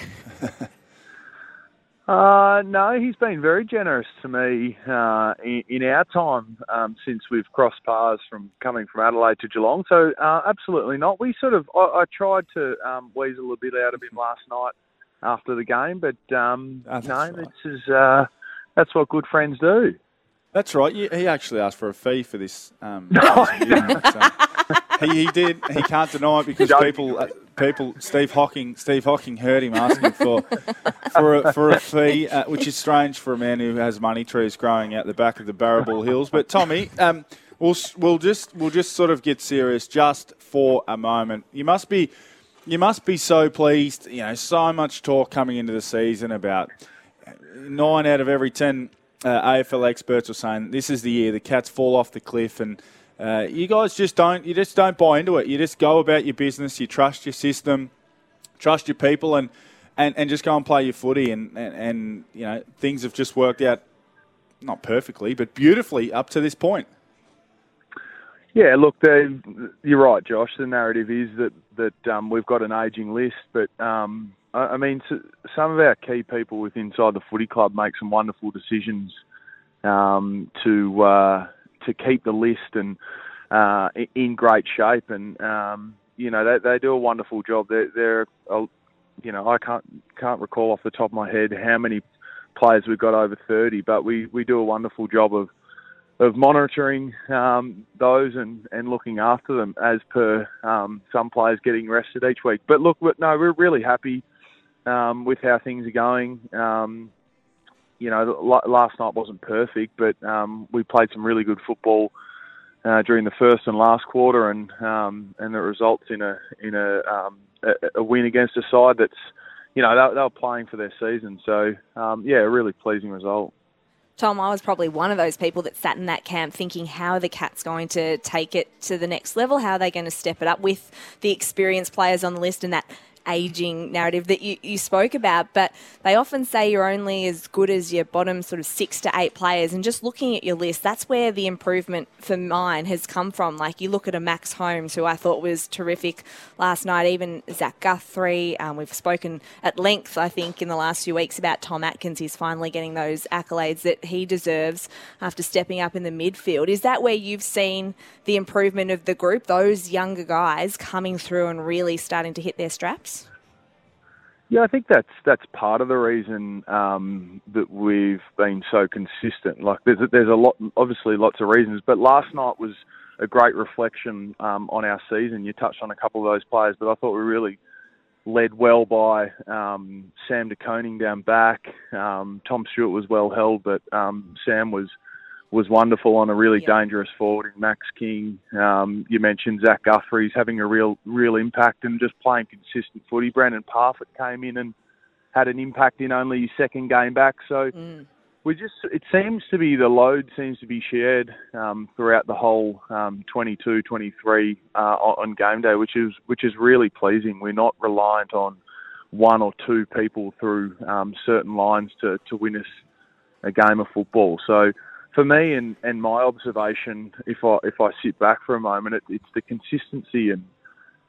Uh, no, he's been very generous to me uh, in, in our time um, since we've crossed paths from coming from Adelaide to Geelong. So uh, absolutely not. We sort of I, I tried to um, weasel a bit out of him last night after the game, but um, no, this is uh, that's what good friends do. That's right. He actually asked for a fee for this. Um, so he, he did. He can't deny it because people, people. Steve Hocking, Steve Hawking heard him asking for for a, for a fee, uh, which is strange for a man who has money trees growing out the back of the Barrabool Hills. But Tommy, um, we'll we'll just we'll just sort of get serious just for a moment. You must be you must be so pleased. You know, so much talk coming into the season about nine out of every ten uh, AFL experts are saying this is the year the Cats fall off the cliff, and uh, you guys just don't you just don't buy into it. You just go about your business. You trust your system, trust your people, and and, and just go and play your footy. And, and and you know things have just worked out not perfectly, but beautifully up to this point. Yeah, look, you're right, Josh. The narrative is that that um, we've got an ageing list, but um, I, mean, some of our key people with inside the footy club make some wonderful decisions um, to uh, to keep the list and uh, in great shape, and um, you know they, they do a wonderful job. They're, they're you know, I can't can't recall off the top of my head how many players we've got over 30, but we, we do a wonderful job of of monitoring um, those and, and looking after them as per um, some players getting rested each week. But look, no, we're really happy um, with how things are going. Um, you know, last night wasn't perfect, but um, we played some really good football uh, during the first and last quarter, and um, and it results in a in a, um, a a win against a side that's you know they, they were playing for their season. So um, yeah, a really pleasing result. Tom, I was probably one of those people that sat in that camp thinking, how are the Cats going to take it to the next level? How are they going to step it up with the experienced players on the list and that aging narrative that you, you spoke about, but they often say you're only as good as your bottom sort of six to eight players. And just looking at your list, that's where the improvement for mine has come from. Like you look at a Max Holmes, who I thought was terrific last night, even Zach Guthrie. Um, we've spoken at length, I think, in the last few weeks about Tom Atkins. He's finally getting those accolades that he deserves after stepping up in the midfield. Is that where you've seen the improvement of the group, those younger guys coming through and really starting to hit their straps? Yeah, I think that's that's part of the reason um, that we've been so consistent. Like, there's a, there's a lot, obviously, lots of reasons, but last night was a great reflection um, on our season. You touched on a couple of those players, but I thought we really led well by um, Sam De Koning down back. Um, Tom Stewart was well held, but um, Sam was was wonderful on a really yeah. dangerous forward in Max King. Um, you mentioned Zach Guthrie's having a real real impact and just playing consistent footy. Brandon Parfitt came in and had an impact in only his second game back. So mm. we just it seems to be the load seems to be shared um, throughout the whole um, 22, 23 uh, on game day, which is which is really pleasing. We're not reliant on one or two people through um, certain lines to, to win us a game of football. So for me and, and my observation, if I if I sit back for a moment, it, it's the consistency and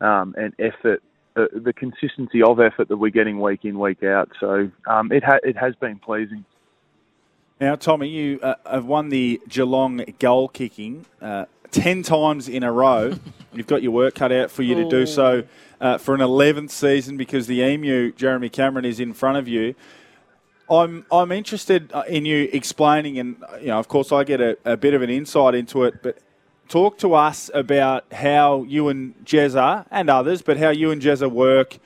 um, and effort, uh, the consistency of effort that we're getting week in week out. So um, it ha- it has been pleasing. Now, Tommy, you uh, have won the Geelong goal kicking uh, ten times in a row. You've got your work cut out for you to do so uh, for an eleventh season because the Emu Jeremy Cameron is in front of you. I'm I'm interested uh, in you explaining, and you know, of course, I get a, a bit of an insight into it. But talk to us about how you and Jezza and others, but how you and Jezza work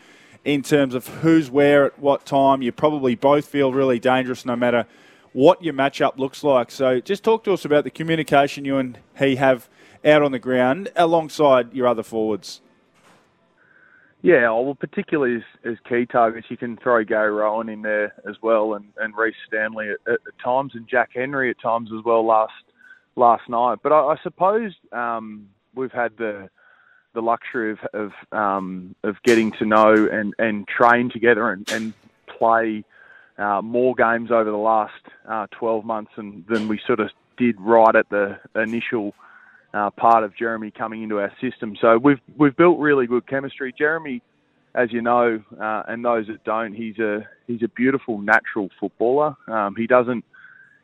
in terms of who's where at what time. You probably both feel really dangerous, no matter what your matchup looks like. So, just talk to us about the communication you and he have out on the ground alongside your other forwards. Yeah, oh, well, particularly as, as key targets, you can throw Gary Rohan in there as well, and, and Rhys Stanley at, at, times, and Jack Henry at times as well last last night. But I, I suppose um, we've had the the luxury of of, um, of getting to know and, and train together and, and play uh, more games over the last uh, 12 months than, than we sort of did right at the initial uh, part of Jeremy coming into our system. So we've we've built really good chemistry. Jeremy, as you know, uh, and those that don't, he's a he's a beautiful natural footballer. Um, he doesn't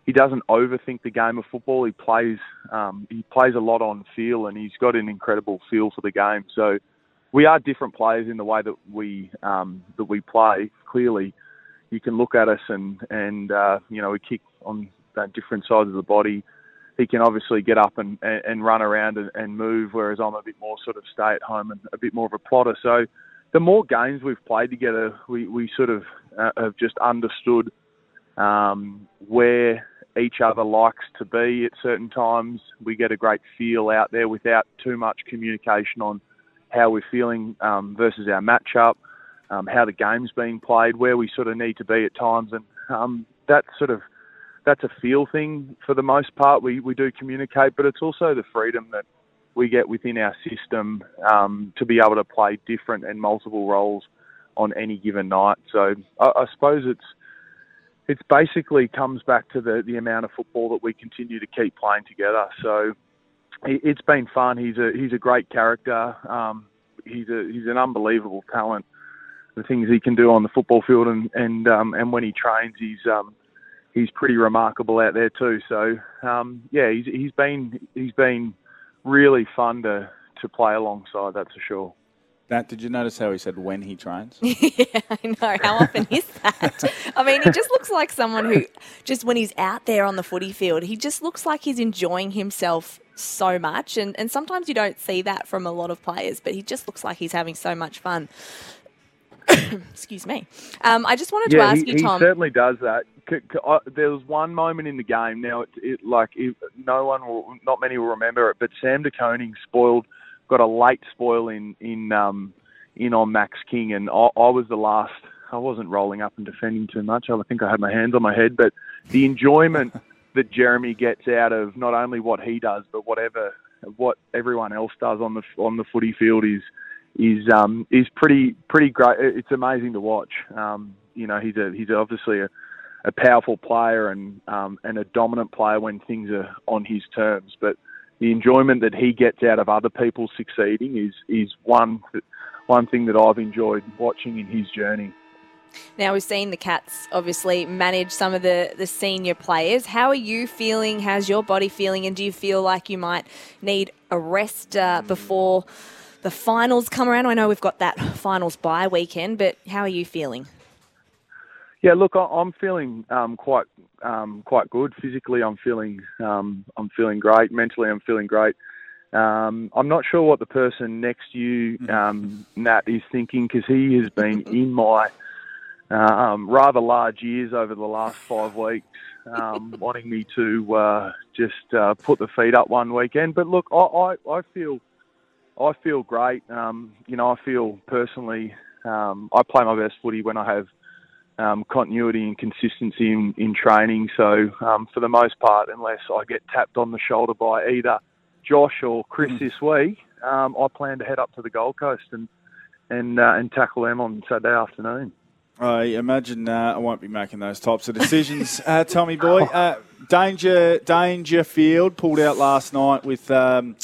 he doesn't overthink the game of football. He plays um, he plays a lot on feel, and he's got an incredible feel for the game. So we are different players in the way that we um, that we play. Clearly, you can look at us and and uh, you know we kick on different sides of the body he can obviously get up and, and, run around and, and, move, whereas I'm a bit more sort of stay at home and a bit more of a plotter. So the more games we've played together, we, we sort of uh, have just understood um, where each other likes to be at certain times. We get a great feel out there without too much communication on how we're feeling um, versus our matchup, um, how the game's being played, where we sort of need to be at times, and um, that sort of – that's a feel thing for the most part. We we do communicate, but it's also the freedom that we get within our system um, to be able to play different and multiple roles on any given night. So I, I suppose it's it's basically comes back to the the amount of football that we continue to keep playing together. So it's been fun. He's a he's a great character. Um, he's a he's an unbelievable talent. The things he can do on the football field and and um, and when he trains, he's um, he's pretty remarkable out there too. So um, yeah, he's he's been he's been really fun to to play alongside. That's for sure. Nat, did you notice how he said when he trains? yeah, I know. How often is that? I mean, he just looks like someone who, just when he's out there on the footy field, he just looks like he's enjoying himself so much. And, and sometimes you don't see that from a lot of players, but he just looks like he's having so much fun. Excuse me. Um, I just wanted yeah, to ask he, you, Tom. He certainly does that. There was one moment in the game. Now, it, it like it, no one will, not many will remember it, but Sam De Koning spoiled, got a late spoil in in um, in on Max King, and I, I was the last. I wasn't rolling up and defending too much. I think I had my hands on my head, but the enjoyment that Jeremy gets out of not only what he does, but whatever what everyone else does on the on the footy field is is um, is pretty pretty great. It's amazing to watch. Um, you know, he's a he's obviously a, a powerful player and um, and a dominant player when things are on his terms. But the enjoyment that he gets out of other people succeeding is is one one thing that I've enjoyed watching in his journey. Now we've seen the Cats obviously manage some of the, the senior players. How are you feeling? How's your body feeling? And do you feel like you might need a rest uh, before the finals come around? I know we've got that finals bye weekend, but how are you feeling? Yeah, look, I'm feeling um, quite um, quite good. Physically, I'm feeling um, I'm feeling great. Mentally, I'm feeling great. Um, I'm not sure what the person next to you, um, Nat, is thinking because he has been in my um, rather large years over the last five weeks, um, wanting me to uh, just uh, put the feet up one weekend. But look, I, I, I feel I feel great. Um, you know, I feel personally um, I play my best footy when I have um, continuity and consistency in, in training. So um, for the most part, unless I get tapped on the shoulder by either Josh or Chris this week, um, I plan to head up to the Gold Coast and and uh, and tackle them on Saturday afternoon. I imagine uh, I won't be making those types of decisions, uh, Tommy boy. Uh, Dangerfield pulled out last night with um,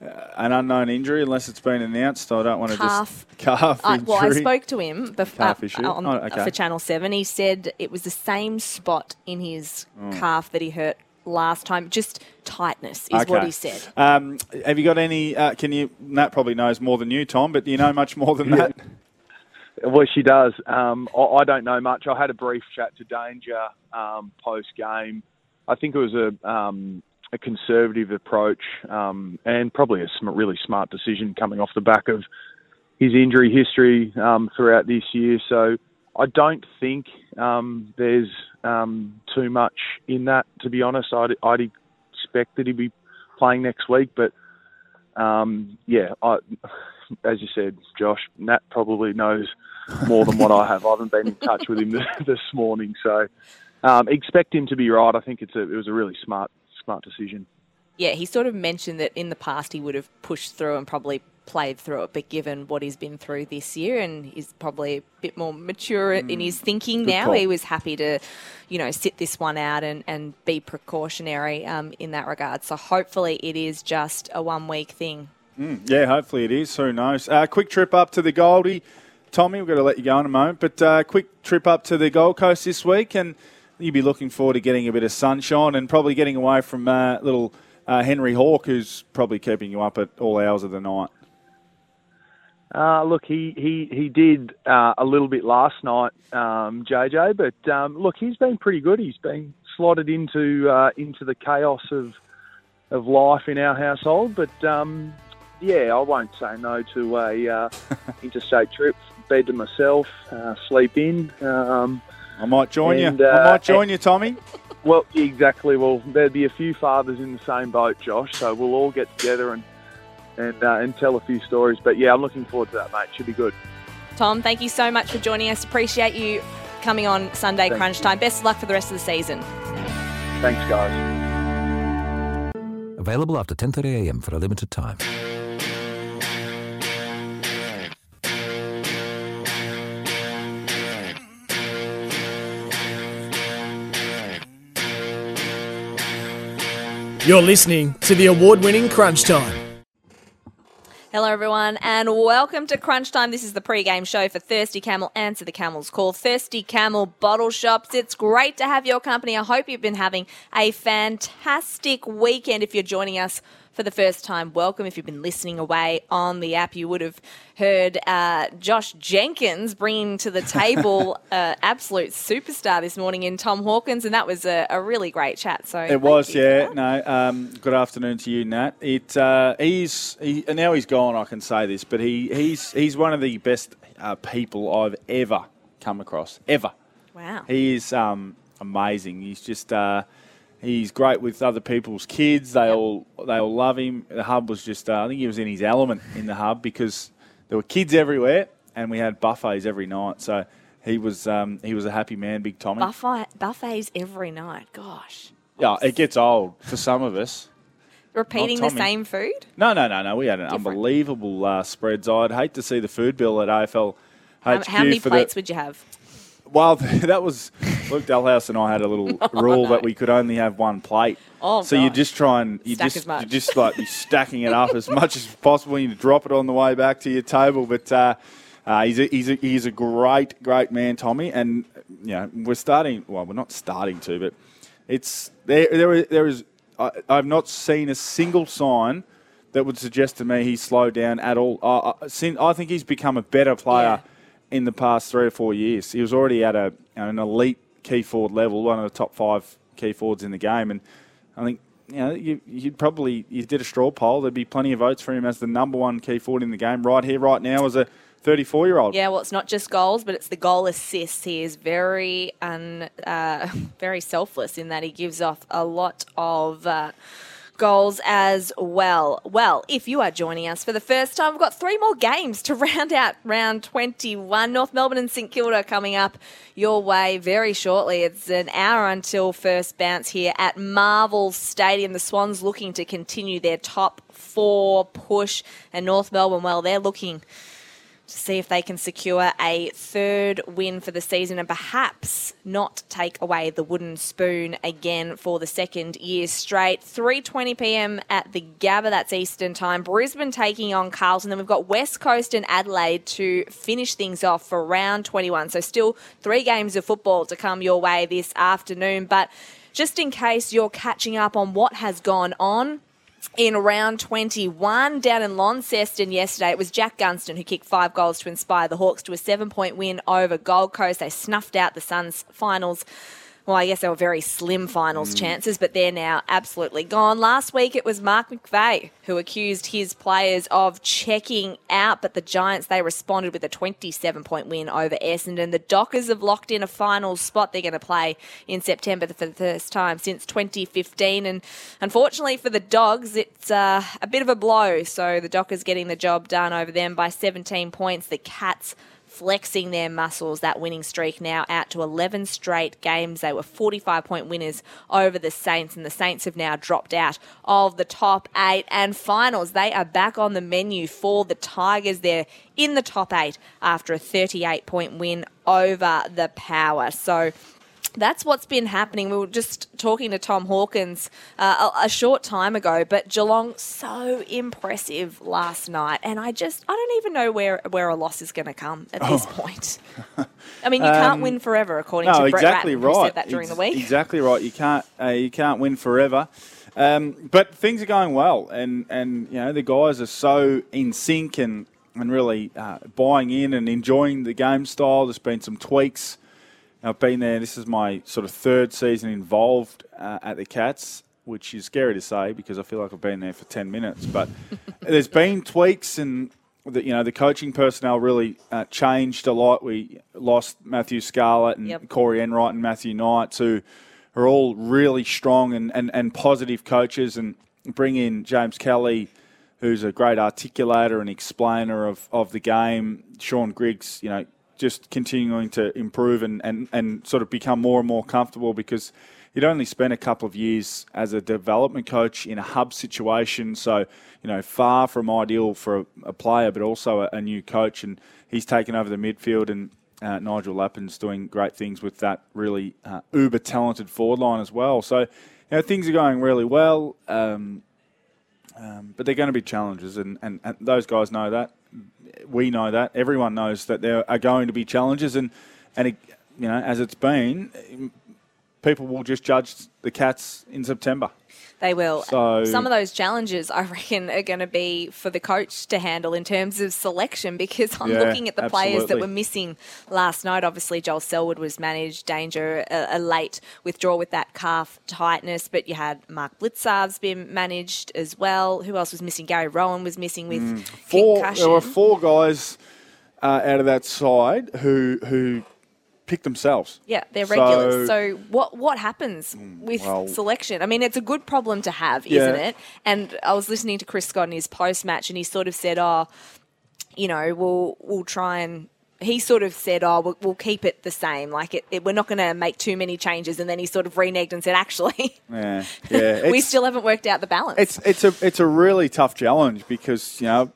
an unknown injury, unless it's been announced. I don't want to Calf. just calf I, injury. well, I spoke to him bef- Calf uh, on- Oh, okay. for Channel 7. He said it was the same spot in his Oh. calf that he hurt last time. Just tightness is what he said. Um, have you got any? Uh, can you? Nat probably knows more than you, Tom. But do you know much more than that? Well, she does. Um, I, I don't know much. I had a brief chat to Danger um, post game. I think it was a um, a conservative approach um, and probably a sm- really smart decision coming off the back of his injury history um, throughout this year. So I don't think um, there's um, too much in that. To be honest, I'd, I'd expect that he'd be playing next week, but um, yeah, I, as you said, Josh, Nat probably knows more than what I have. I haven't been in touch with him this, morning, so um, expect him to be right. I think it's a, it was a really smart smart decision. Yeah, he sort of mentioned that in the past he would have pushed through and probably played through it, but given what he's been through this year and he's probably a bit more mature in his thinking Mm. now, call. he was happy to, you know, sit this one out and, and be precautionary um, in that regard. So hopefully it is just a one week thing. Mm, yeah, hopefully it is. Who knows? Uh, quick trip up to the Goldie. Tommy, we've got to let you go in a moment, but uh, quick trip up to the Gold Coast this week, and you'll be looking forward to getting a bit of sunshine and probably getting away from uh, little uh, Henry Hawke, who's probably keeping you up at all hours of the night. Uh, look, he he he did uh, a little bit last night, um, JJ. But um, look, he's been pretty good. He's been slotted into uh, into the chaos of of life in our household. But um, yeah, I won't say no to a uh, interstate trip, bed to myself, uh, sleep in. Um, I might join and, you. I uh, might join you, Tommy. Well, exactly. Well, there'd be a few fathers in the same boat, Josh. So we'll all get together and and uh, and tell a few stories. But yeah, I'm looking forward to that, mate. Should be good. Tom, thank you so much for joining us. Appreciate you coming on Sunday Thank Crunch Time. Best of luck for the rest of the season. Thanks, guys. Available after 10:30 a.m. for a limited time. You're listening to the award winning Crunch Time. Hello, everyone, and welcome to Crunch Time. This is the pre-game show for Thirsty Camel. Answer the Camel's call. Thirsty Camel Bottle Shops. It's great to have your company. I hope you've been having a fantastic weekend. If you're joining us for the first time, welcome. If you've been listening away on the app, you would have heard uh, Josh Jenkins bringing to the table uh, absolute superstar this morning in Tom Hawkins, and that was a, a really great chat. So It was, yeah. No, um, good afternoon to you, Nat. It uh, he's he, now he's gone. I can say this, but he, he's he's one of the best uh, people I've ever come across, ever. Wow. He is um, amazing. He's just uh, he's great with other people's kids. They all they all love him. The hub was just uh, I think he was in his element in the hub because there were kids everywhere and we had buffets every night. So he was um, he was a happy man, Big Tommy. Buffet, buffets every night. Gosh. Yeah, it gets old for some of us. Repeating the same food? No, no, no, no. We had an unbelievable uh, spreads. I'd hate to see the food bill at AFL How, HQ how many plates the. would you have? Well, that was Luke Dahlhaus and I had a little rule that we could only have one plate. Oh, so you just try and you Stack just you just like be stacking it up as much as possible. You drop it on the way back to your table, but. Uh, uh, he's, a, he's, a, he's a great, great man, Tommy. And, you know, we're starting, well, we're not starting to, but it's, there, there, is- there is, I, I've not seen a single sign that would suggest to me he's slowed down at all. I, I, I think he's become a better player in the past three or four years. He was already at a, an elite key forward level, one of the top five key forwards in the game. And I think, you know, you, would probably, you did a straw poll, there'd be plenty of votes for him as the number one key forward in the game right here, right now, as a 34 year old. Yeah, well, it's not just goals, but it's the goal assists. He is very un, uh, very selfless in that he gives off a lot of. Uh, Goals as well. Well, if you are joining us for the first time, we've got three more games to round out round 21. North Melbourne and St Kilda coming up your way very shortly. It's an hour until first bounce here at Marvel Stadium. The Swans looking to continue their top four push, and North Melbourne, well, they're looking to see if they can secure a third win for the season and perhaps not take away the wooden spoon again for the second year straight. 3:20 p.m. at the Gabba, that's Eastern time. Brisbane taking on Carlton. Then we've got West Coast and Adelaide to finish things off for round 21. So still three games of football to come your way this afternoon, but just in case you're catching up on what has gone on, in round 21 down in Launceston yesterday. It was Jack Gunston who kicked five goals to inspire the Hawks to a seven point win over Gold Coast. They snuffed out the Suns finals. Well, I guess they were very slim finals chances, but they're now absolutely gone. Last week it was Mark McVeigh who accused his players of checking out, but the Giants, they responded with a 27 point win over Essendon. The Dockers have locked in a final spot they're going to play in September for the first time since 2015. And unfortunately for the Dogs, it's uh, a bit of a blow. So the Dockers getting the job done over them by 17 points. The Cats flexing their muscles. That winning streak now out to 11 straight games. They were 45 point winners over the Saints, and the Saints have now dropped out of the top eight and finals. They are back on the menu for the Tigers. They're in the top eight after a 38 point win over the Power. So, that's what's been happening. We were just talking to Tom Hawkins uh, a, a short time ago, but Geelong so impressive last night, and I just I don't even know where where a loss is going to come at this Oh. point. I mean, you can't Um, win forever, according no, to Brett exactly Ratten, right. that during Ex- the week. Exactly right. You can't uh, you can't win forever. Um, but things are going well, and, and you know the guys are so in sync and and really uh, buying in and enjoying the game style. There's been some tweaks. I've been there. This is my sort of third season involved uh, at the Cats, which is scary to say because I feel like I've been there for ten minutes. But there's been tweaks and. The, you know the coaching personnel really uh, changed a lot. We lost Matthew Scarlett and Yep. Corey Enright and Matthew Knight, who are all really strong and, and, and positive coaches, and bring in James Kelly, who's a great articulator and explainer of, of the game. Shaun Griggs, you know, just continuing to improve and, and, and sort of become more and more comfortable because he'd only spent a couple of years as a development coach in a hub situation. So, you know, far from ideal for a, a player, but also a, a new coach. And he's taken over the midfield and uh, Nigel Lappin's doing great things with that really uh, uber talented forward line as well. So, you know, things are going really well. Um, um, but they're going to be challenges, and, and, and those guys know that. We know that. Everyone knows that there are going to be challenges, and and it, you know, as it's been, people will just judge the Cats in September. They will. So- Some of those challenges, I reckon, are going to be for the coach to handle in terms of selection because I'm Yeah, looking at the players that were missing last night. Obviously, Joel Selwood was managed, danger, a, a late withdrawal with that calf tightness, but you had Mark Blicavs's been managed as well. Who else was missing? Gary Rohan was missing with Mm. Four, concussion. there were four guys uh, out of that side who who picked themselves. Yeah, they're So- regulars. So what what happens with well- selection? I mean, it's a good problem to have, Yeah. isn't it? And I was listening to Chris Scott in his post match, and he sort of said, "Oh, you know, we'll we'll try and he sort of said, "Oh, we'll, we'll keep it the same. Like it, it, we're not going to make too many changes." And then he sort of reneged and said, "Actually, Yeah, yeah. we still haven't worked out the balance." It's it's a it's a really tough challenge because you know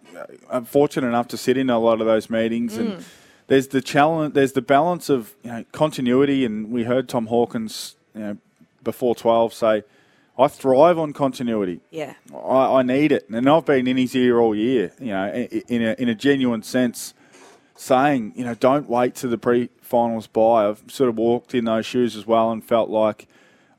I'm fortunate enough to sit in a lot of those meetings and Mm. There's the challenge there's the balance of you know continuity and we heard Tom Hawkins you know before 12 say I thrive on continuity. Yeah. I, I need it, and I've been in his ear all year. You know, in a in a genuine sense, saying you know don't wait to the pre-finals bye. I've sort of walked in those shoes as well and felt like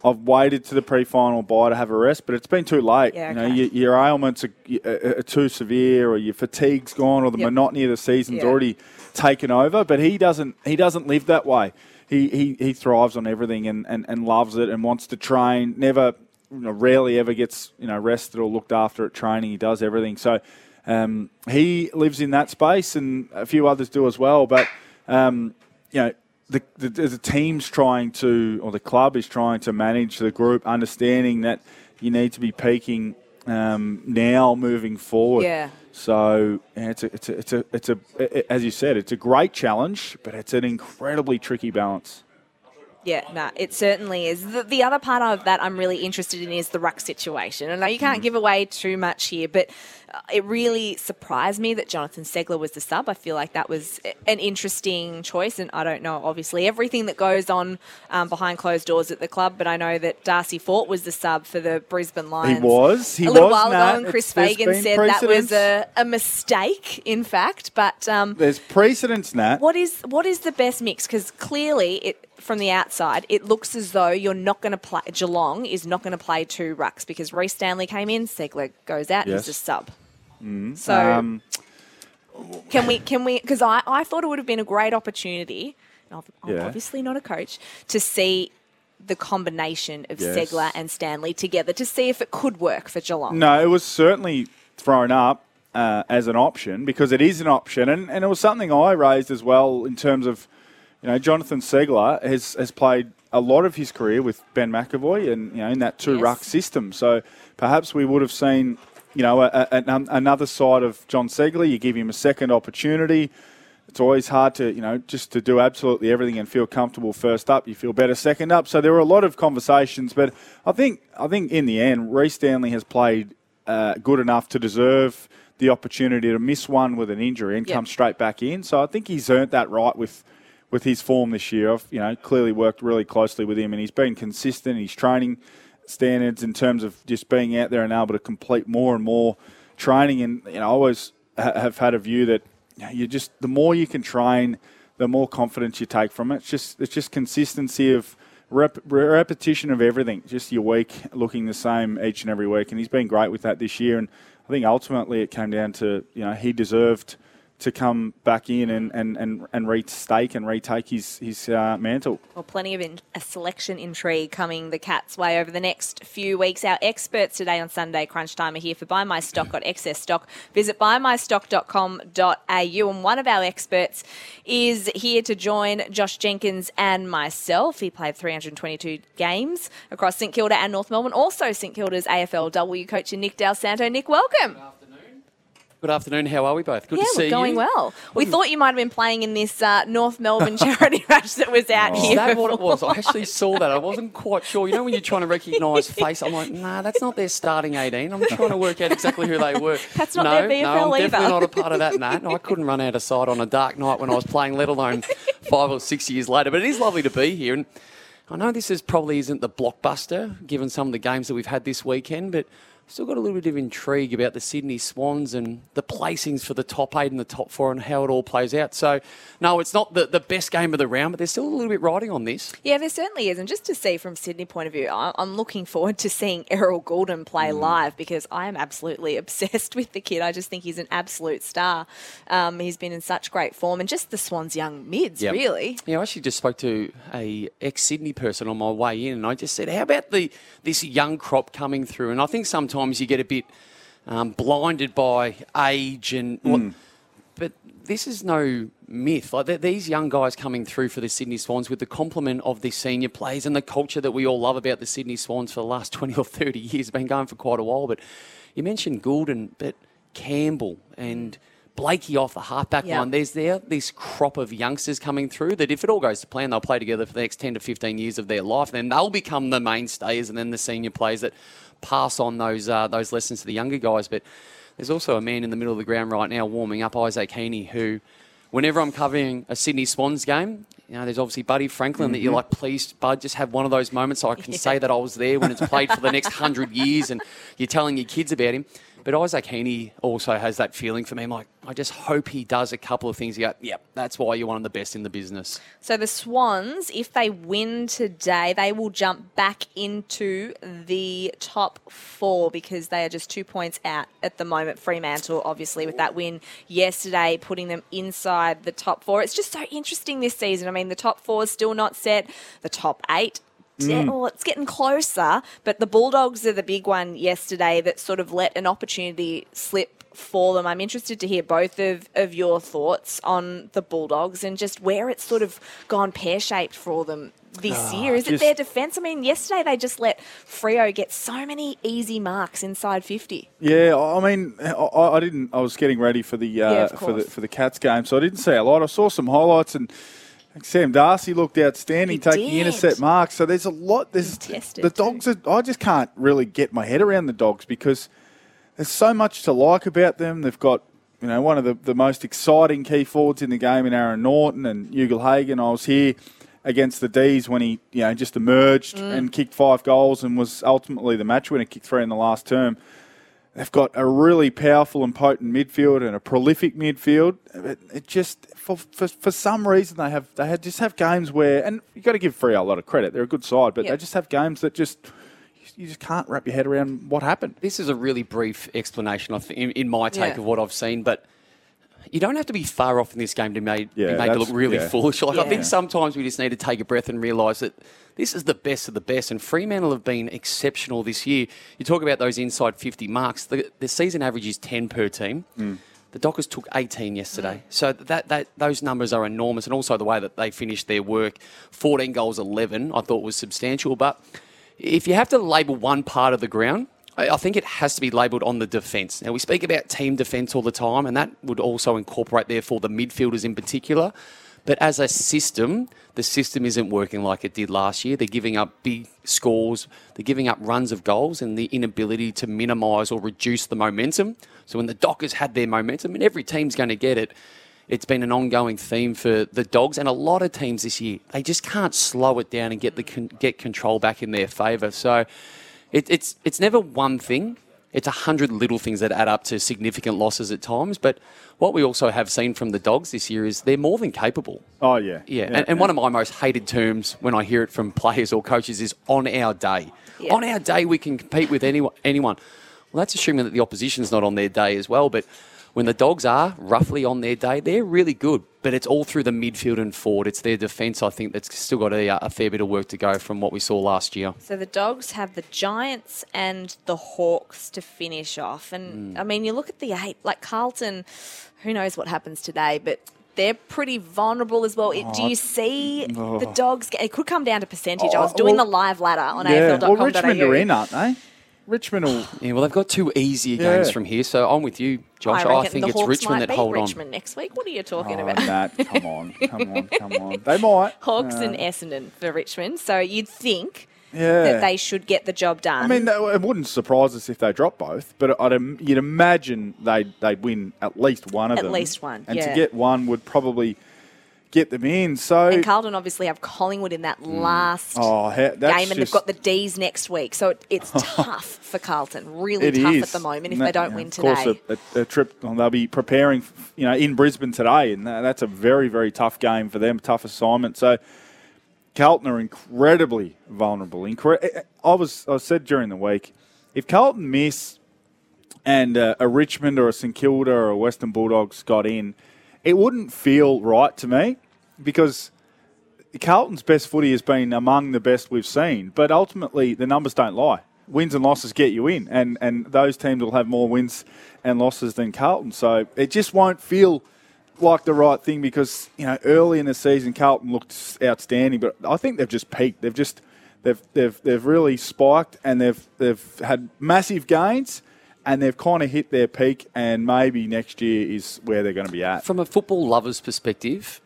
I've waited to the pre-final bye to have a rest, but it's been too late. Yeah, You know, your, your ailments are, are, are too severe, or your fatigue's gone, or the Yep. monotony of the season's Yeah. already taken over. But he doesn't. He doesn't live that way. He he, he thrives on everything and, and, and loves it and wants to train. Never, you know, rarely ever gets you know rested or looked after at training. He does everything. So um, he lives in that space, and a few others do as well. But um, you know, the, the, the team's trying to, or the club is trying to manage the group, understanding that you need to be peaking um, now moving forward. Yeah. So yeah, it's a, it's a, it's a, it's a, it- as you said, it's a great challenge, but it's an incredibly tricky balance. Yeah, no, it certainly is. The, the other part of that I'm really interested in is the ruck situation. I know you can't hmm. give away too much here, but it really surprised me that Jonathan Ceglar was the sub. I feel like that was an interesting choice, and I don't know, obviously, everything that goes on um, behind closed doors at the club, but I know that Darcy Fort was the sub for the Brisbane Lions. He was, he a little was, while Nat. ago, and Chris Fagan said that was a, a mistake, in fact. But um, There's precedence, Nat. what is what is the best mix? Because clearly, it from the outside, it looks as though you're not going to play. Geelong is not going to play two rucks because Rhys Stanley came in, Ceglar goes out, Yes. he's a sub. Mm. So- Um, Can we? Can we? Because I, I thought it would have been a great opportunity. I'm Yeah. obviously not a coach to see the combination of Yes. Ceglar and Stanley together to see if it could work for Geelong. No, it was certainly thrown up uh, as an option because it is an option, and, and it was something I raised as well in terms of, you know, Jonathan Ceglar has has played a lot of his career with Ben McEvoy and you know in that two ruck system. So perhaps we would have seen, you know, a, a, another side of John Ceglar. You give him a second opportunity. It's always hard to, you know, just to do absolutely everything and feel comfortable first up. You feel better second up. So there were a lot of conversations, but I think, I think in the end, Rhys Stanley has played uh, good enough to deserve the opportunity to miss one with an injury and Yep. come straight back in. So I think he's earned that right with with his form this year. I've you know clearly worked really closely with him, and he's been consistent. His training standards in terms of just being out there and able to complete more and more training. And you know, I always ha- have had a view that you, just the more you can train, the more confidence you take from it. It's just it's just consistency of. Rep, repetition of everything, just your week looking the same each and every week, and he's been great with that this year. And I think ultimately it came down to you know he deserved to come back in and, and, and, and retake and retake his, his uh, mantle. Well, plenty of in, a selection intrigue coming the Cats' way over the next few weeks. Our experts today on Sunday Crunch Time are here for Buy My Stock. Got excess stock. Visit buymystock.com.au. And one of our experts is here to join Josh Jenkins and myself. He played 322 games across St Kilda and North Melbourne. Also, St Kilda's AFLW coach Nick Dal Santo. Nick, welcome. Good afternoon. How are we both? Good yeah, to see we're going well. We thought you might have been playing in this uh, North Melbourne charity match that was out Is here. that what it was? I actually saw that. I wasn't quite sure. You know when you're trying to recognise face, I'm like, nah, that's not their starting 18. I'm trying to work out exactly who they were. That's not no, their no, VFL I'm definitely not a part of that, Nat. I couldn't run out of sight on a dark night when I was playing, let alone five or six years later. But it is lovely to be here. And I know this is probably isn't the blockbuster, given some of the games that we've had this weekend, but still got a little bit of intrigue about the Sydney Swans and the placings for the top eight and the top four and how it all plays out. So, no, it's not the, the best game of the round, but there's still a little bit riding on this. Yeah, there certainly is. And just to see from Sydney point of view, I'm looking forward to seeing Errol Gulden play Mm. live because I am absolutely obsessed with the kid. I just think he's an absolute star. Um, he's been in such great form and just the Swans young mids, Yep. really. Yeah, I actually just spoke to a ex Sydney person on my way in, and I just said, "How about the this young crop coming through?" And I think sometimes you get a bit um, blinded by age and. What, Mm. but this is no myth. Like these young guys coming through for the Sydney Swans with the complement of the senior players and the culture that we all love about the Sydney Swans for the last twenty or thirty years, been going for quite a while. But you mentioned Gulden, but Campbell and Blakey off the halfback Yeah. line. There's there this crop of youngsters coming through that if it all goes to plan, they'll play together for the next 10 to 15 years of their life. Then they'll become the mainstays and then the senior players that pass on those uh, those lessons to the younger guys. But there's also a man in the middle of the ground right now warming up, Isaac Heeney, who, whenever I'm covering a Sydney Swans game, you know, there's obviously Buddy Franklin that you're Mhm. like, please, Bud, just have one of those moments so I can say that I was there when it's played for the next hundred years and you're telling your kids about him. But Isaac Heeney also has that feeling for me. I'm like, I just hope he does a couple of things. You go, that's why you're one of the best in the business. So the Swans, if they win today, they will jump back into the top four because they are just two points out at the moment. Fremantle, obviously, with that win yesterday, putting them inside the top four. It's just so interesting this season. I mean, the top four is still not set. The top eight. Mm. Well, it's getting closer, but the Bulldogs are the big one yesterday that sort of let an opportunity slip for them. I'm interested to hear both of, of your thoughts on the Bulldogs and just where it's sort of gone pear shaped for them this Ah, year. Is it their defence? I mean, yesterday they just let Freo get so many easy marks inside 50. Yeah, I mean, I, I didn't. I was getting ready for the uh, Yeah, for the for the Cats game, so I didn't see a lot. I saw some highlights, and Sam Darcy looked outstanding, taking did. intercept marks. So there's a lot. There's the dogs. Are, I just can't really get my head around the dogs because there's so much to like about them. They've got you know one of the, the most exciting key forwards in the game in Aaron Naughton and Ugle-Hagan. I was here against the D's when he you know just emerged Mm. and kicked five goals and was ultimately the match winner. Kicked three in the last term. They've got a really powerful and potent midfield and a prolific midfield. It, it just for, for for some reason they have they had just have games where and you got to give Freo a lot of credit. They're a good side, but Yep. they just have games that just you just can't wrap your head around what happened. This is a really brief explanation of, in, in my take Yeah. of what I've seen, but you don't have to be far off in this game to made, Yeah, be made to look really yeah. foolish. Like, I think sometimes we just need to take a breath and realise that this is the best of the best, and Fremantle have been exceptional this year. You talk about those inside 50 marks. The, the season average is 10 per team. Hmm. The Dockers took 18 yesterday. Mm. So that, that those numbers are enormous, and also the way that they finished their work 14 goals, 11, I thought was substantial. But if you have to label one part of the ground, I think it has to be labelled on the defence. Now, we speak about team defence all the time, and that would also incorporate, therefore, the midfielders in particular. But as a system, the system isn't working like it did last year. They're giving up big scores, they're giving up runs of goals, and the inability to minimise or reduce the momentum. So when the Dockers had their momentum, and every team's going to get it, it's been an ongoing theme for the Dogs and a lot of teams this year. They just can't slow it down and get the get control back in their favour. So it, it's it's never one thing. It's a hundred little things that add up to significant losses at times. But what we also have seen from the Dogs this year is they're more than capable. Oh yeah, Yeah, and, and one of my most hated terms when I hear it from players or coaches is on our day. Yeah. On our day, we can compete with anyone. anyone. Well, that's assuming that the opposition's not on their day as well. But when the Dogs are roughly on their day, they're really good. But it's all through the midfield and forward. It's their defence, I think, that's still got a, a fair bit of work to go from what we saw last year. So the Dogs have the Giants and the Hawks to finish off. And Mm. I mean, you look at the eight, like Carlton, who knows what happens today, but they're pretty vulnerable as well. It- Do Oh, you see oh. the Dogs? It could come down to percentage. I Oh, was doing well- the live ladder on yeah. AFL.com.au. Well, Richmond are in, aren't they? Richmond will. Yeah, well, they've got two easier Yeah. games from here, so I'm with you, Josh. I, I, think the it's Hawks Richmond might that beat hold Richmond next week. What are you talking Oh, about? Nat, come on, come on, come on. They might. Hawks Uh, and Essendon for Richmond. So you'd think Yeah. that they should get the job done. I mean, it wouldn't surprise us if they drop both, but I'd, you'd imagine they'd, they'd win at least one of At them. At least one, And yeah. to get one would probably get them in. So, and Carlton obviously have Collingwood in that mm. last oh, game, and they've got the D's next week. So it, it's tough for Carlton, really tough is. at the moment if And they don't yeah, win today, of course, a, a, a trip. well, they'll be preparing, you know, in Brisbane today, and tha- that's a very, very tough game for them. Tough assignment. So, Carlton are incredibly vulnerable. Incre- eh, eh, I was, I said during the week, if Carlton miss and uh, a Richmond or a St Kilda or a Western Bulldogs got in, it wouldn't feel right to me because Carlton's best footy has been among the best we've seen, but ultimately the numbers don't lie. Wins and losses get you in, and, and those teams will have more wins and losses than Carlton. So it just won't feel like the right thing because you know early in the season Carlton looked outstanding, but I think they've just peaked. They've just they've they've they've really spiked and they've they've had massive gains, and they've kind of hit their peak, and maybe next year is where they're going to be at. From a football lover's perspective,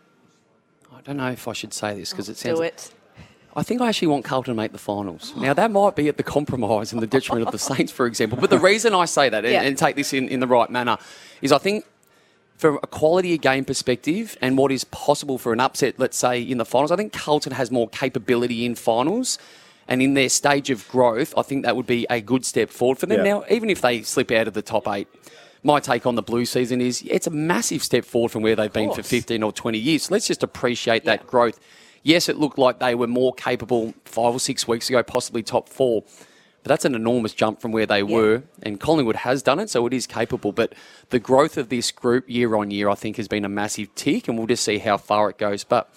don't know if I should say this because it oh, sounds. Do it. I think I actually want Carlton to make the finals. Now, that might be at the compromise and the detriment of the Saints, for example. But the reason I say that, and, Yeah. and take this in, in the right manner, is I think from a quality of game perspective and what is possible for an upset, let's say, in the finals, I think Carlton has more capability in finals. And in their stage of growth, I think that would be a good step forward for them. Yeah. Now, even if they slip out of the top eight, my take on the blue season is it's a massive step forward from where they've been for 15 or 20 years. So let's just appreciate that growth. Yes, it looked like they were more capable five or six weeks ago, possibly top four. But that's an enormous jump from where they were, and Collingwood has done it, so it is capable. But the growth of this group year on year, I think, has been a massive tick, and we'll just see how far it goes. But